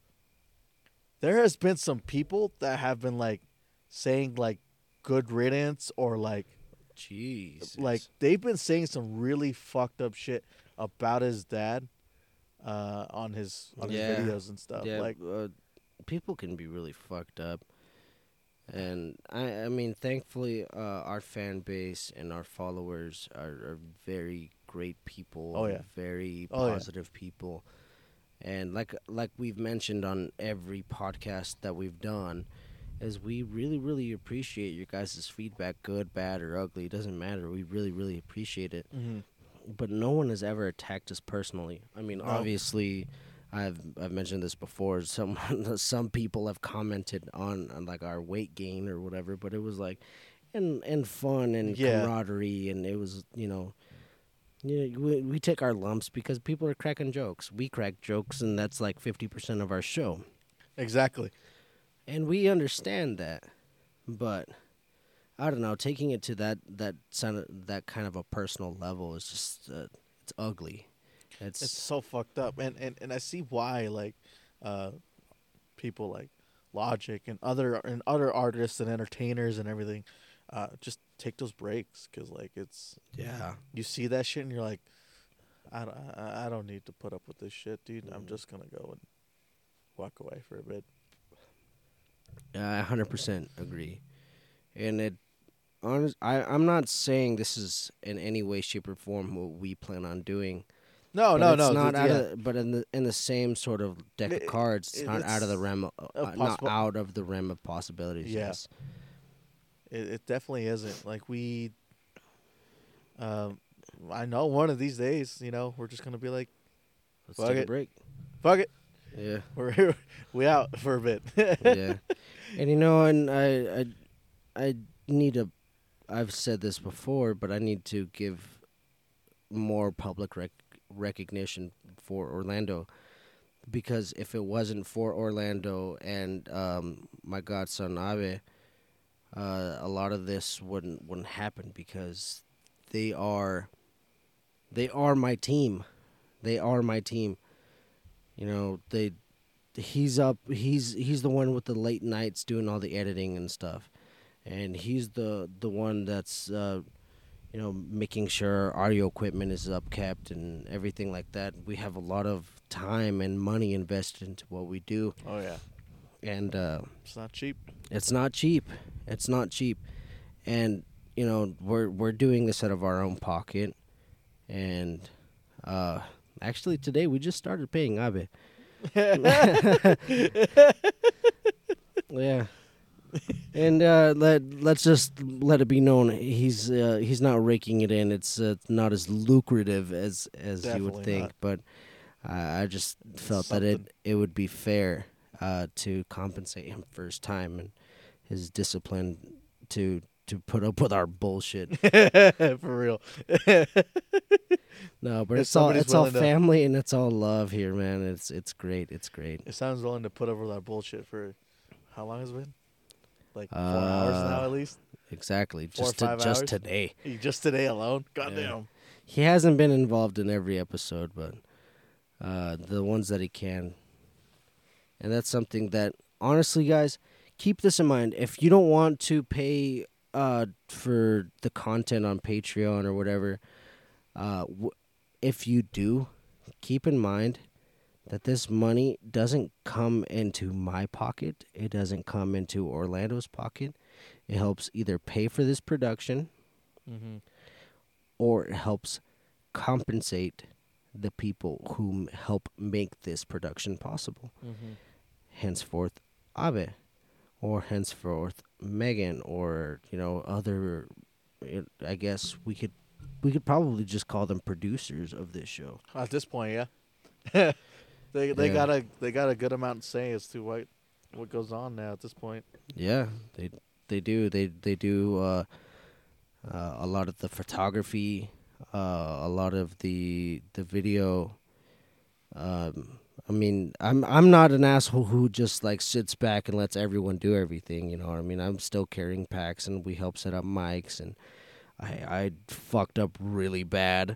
there has been some people that have been like saying like good riddance or like Jeez. like they've been saying some really fucked up shit about his dad uh on his on Yeah. his videos and stuff yeah, like uh, people can be really fucked up. And I, I mean, thankfully, uh, our fan base and our followers are, are very great people. Oh, yeah. very Oh, yeah. positive people. And like like we've mentioned on every podcast that we've done, is we really really appreciate your guys' feedback, good, bad, or ugly. It doesn't matter. We really really appreciate it mhm. but no one has ever attacked us personally. I mean, No. obviously, I've I've mentioned this before. Some some people have commented on, on like our weight gain or whatever, but it was like, and and fun and Yeah. camaraderie, and it was you know, know, we we take our lumps because people are cracking jokes. We crack jokes, and that's like fifty percent of our show, exactly and we understand that, but. I don't know. Taking it to that that kind of, that kind of a personal level is just uh, it's ugly. It's, it's so fucked up and and, and i see why like uh people like logic and other and other artists and entertainers and everything uh just take those breaks because like it's yeah. you see that shit and you're like I don't, I I don't need to put up with this shit dude i'm Mhm. just gonna go and walk away for a bit Yeah, I hundred percent agree, and it. Honest, I I'm not saying this is in any way, shape, or form what we plan on doing. no but no it's no not out yeah. of. But in the in the same sort of deck of cards, it's it- not out of the it's realm. Of, uh, not out of the realm of possibilities. Yeah. Yes. It, it definitely isn't. Like we, um, I know one of these days, you know, we're just gonna be like, Let's Fuck take a it. break. fuck it, Yeah. we're we out for a bit. yeah. And you know, and I I I need to I've said this before, but I need to give more public rec- recognition for Orlando because if it wasn't for Orlando and um, my godson Abe, uh, a lot of this wouldn't wouldn't happen because they are they are my team. They are my team. You know, they he's up he's he's the one with the late nights doing all the editing and stuff. And he's the the one that's uh, you know making sure audio equipment is upkept and everything like that. We have a lot of time and money invested into what we do Oh yeah, and uh, it's not cheap. it's not cheap. It's not cheap, and you know we're we're doing this out of our own pocket, and uh, actually today we just started paying Abe. yeah, and uh, let let's just let it be known he's uh, he's not raking it in. It's uh, not as lucrative as as you would think, not. but I I just felt that it it would be fair uh, to compensate him for his time and his discipline to to put up with our bullshit. For real. No, but If it's all it's all willing to- family and it's all love here, man. It's it's great. It's great. It sounds willing to put up with our bullshit for how long has it been? Like four hours now Uh, at least. Exactly. Four Just to, just today. Just today alone. Yeah. Goddamn. He hasn't been involved in every episode, but uh, the ones that he can, and that's something that honestly, guys, keep this in mind. If you don't want to pay uh, for the content on Patreon or whatever, uh, w- if you do, keep in mind that this money doesn't come into my pocket. It doesn't come into Orlando's pocket. It helps either pay for this production Mm-hmm. or it helps compensate the people who help make this production possible. Mm-hmm. Henceforth, Abe, or henceforth Megan, or you know other. I guess we could we could probably just call them producers of this show. At this point, yeah. they they Yeah. got a they got a good amount to say as to what what goes on now at this point. Yeah, they they do they they do uh, uh, a lot of the photography, uh, a lot of the the video. Um, I mean, I'm I'm not an asshole who just like sits back and lets everyone do everything. You know what I mean? I'm still carrying packs, and we help set up mics, and I I fucked up really bad.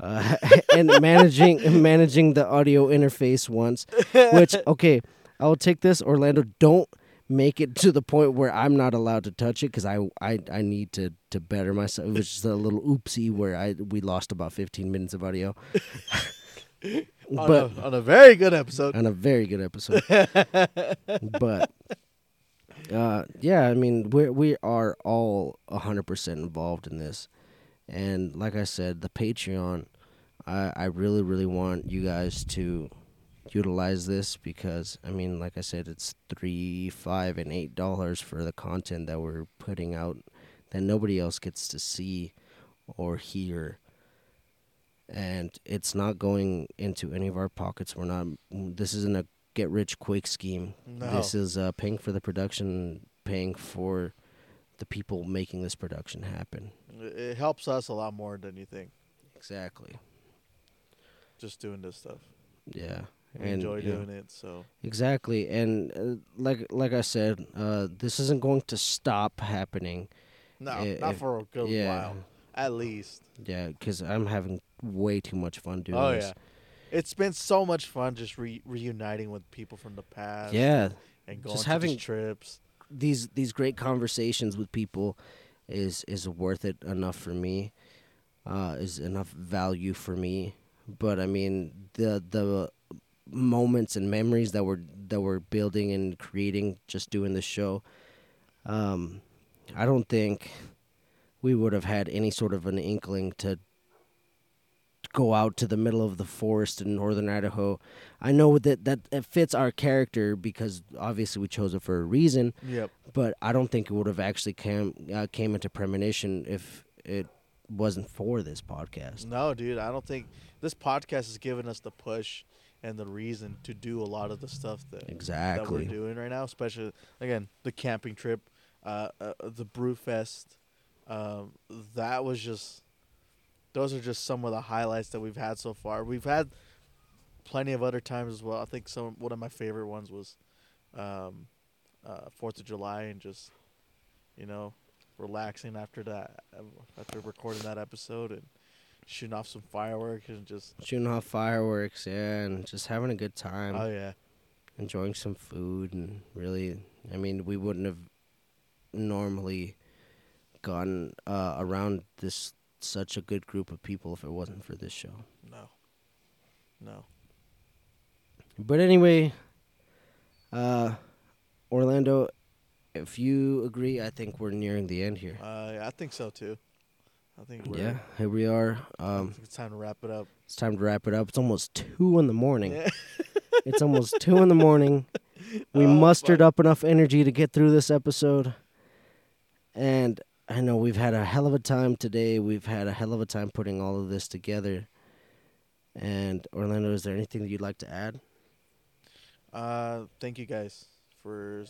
Uh, and managing managing the audio interface once, which okay, I will take this. Orlando, don't make it to the point where I'm not allowed to touch it because I, I I need to to better myself. It was just a little oopsie where I we lost about 15 minutes of audio. On, but a, on a very good episode. on a very good episode. but uh, yeah, I mean we we are all hundred percent involved in this, and like I said, the Patreon, I I really really want you guys to utilize this because I mean, like I said, it's three, five, and eight dollars for the content that we're putting out that nobody else gets to see or hear and it's not going into any of our pockets. We're not. This isn't a get rich quick scheme. No. This is uh, paying for the production, paying for the people making this production happen. It helps us a lot more than you think. Exactly. Just doing this stuff. Yeah. We and enjoy know, doing it. So Exactly, and uh, like like I said, uh, this isn't going to stop happening. no, Eh, not for a good yeah, while. At least. yeah, because I'm having way too much fun doing this. Oh this. yeah. It's been so much fun just re- reuniting with people from the past. Yeah, And going just having- these trips. these these great conversations with people is is worth it enough for me uh is enough value for me but i mean the the moments and memories that we're that we're building and creating just doing the show um i don't think we would have had any sort of an inkling to go out to the middle of the forest in northern idaho i know that that it fits our character because obviously we chose it for a reason Yep. but I don't think it would have actually came uh, came into premonition if it wasn't for this podcast. No, dude, I don't think this podcast has given us the push and the reason to do a lot of the stuff that that Exactly. we're doing right now. Especially again, the camping trip, uh, uh the Brew Fest, Um, that was just. Those are just some of the highlights that we've had so far. We've had plenty of other times as well. I think some one of my favorite ones was um, uh, Fourth of July and just you know relaxing after that after recording that episode and shooting off some fireworks and just Shooting off fireworks, yeah, and just having a good time. oh yeah enjoying some food and really i mean we wouldn't have normally gone uh, around this such a good group of people if it wasn't for this show. No. No. But anyway uh orlando if you agree i think we're nearing the end here. Uh, yeah, I think so too. I think we're, yeah here we are. Um it's time to wrap it up. it's time to wrap it up. It's almost two in the morning. Yeah. it's almost two in the morning. We Oh, mustered up enough energy to get through this episode. And I know we've had a hell of a time today. We've had a hell of a time putting all of this together. And Orlando, is there anything that you'd like to add? Uh, thank you guys for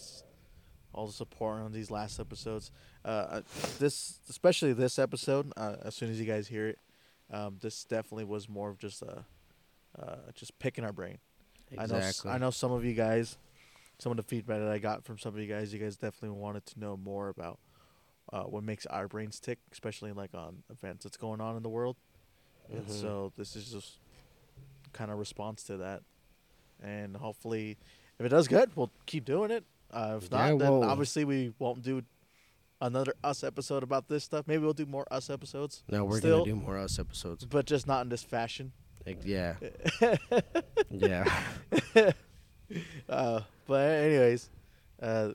all the support on these last episodes. Uh, uh, this, especially this episode. Uh, as soon as you guys hear it, um, this definitely was more of just a, uh, just picking our brain. Exactly. I know, I know some of you guys, some of the feedback that I got from some of you guys, you guys definitely wanted to know more about uh, what makes our brains tick, especially like on events that's going on in the world. And Mhm. so this is just kind of response to that, and hopefully, if it does good, we'll keep doing it. Uh, if Yeah, not, then obviously we won't do another us episode about this stuff. Maybe we'll do more us episodes, No, we're still- gonna do more us episodes. but just not in this fashion. Like, yeah, yeah. Uh, but anyways, uh,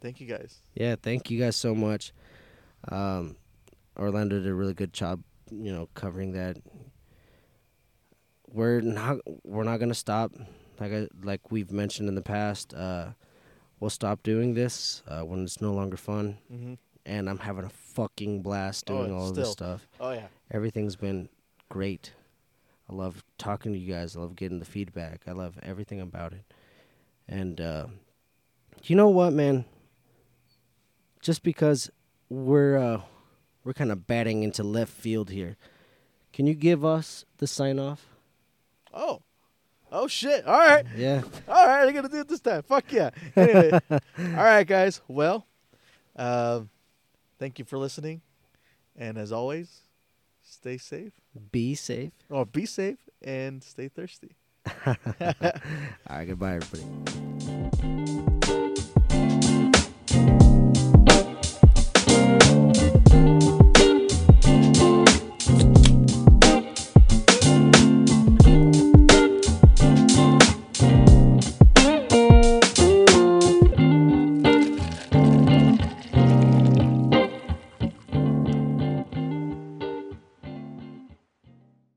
thank you guys. Yeah, thank you guys so much. Um, Orlando did a really good job, you know, covering that. We're not we're not gonna stop. Like I, like we've mentioned in the past, uh, we'll stop doing this uh, when it's no longer fun. Mm-hmm. And I'm having a fucking blast Oh, doing all of this stuff. Oh yeah. Everything's been great. I love talking to you guys. I love getting the feedback. I love everything about it. And uh, you know what, man? Just because we're uh, we're kind of batting into left field here, can you give us the sign off? Oh. Oh shit. All right. Yeah. All right. I'm gonna do it this time. Fuck yeah. Anyway. all right, guys. Well, um, thank you for listening, and as always, stay safe. Be safe. Oh, be safe and stay thirsty. All right. Goodbye, everybody.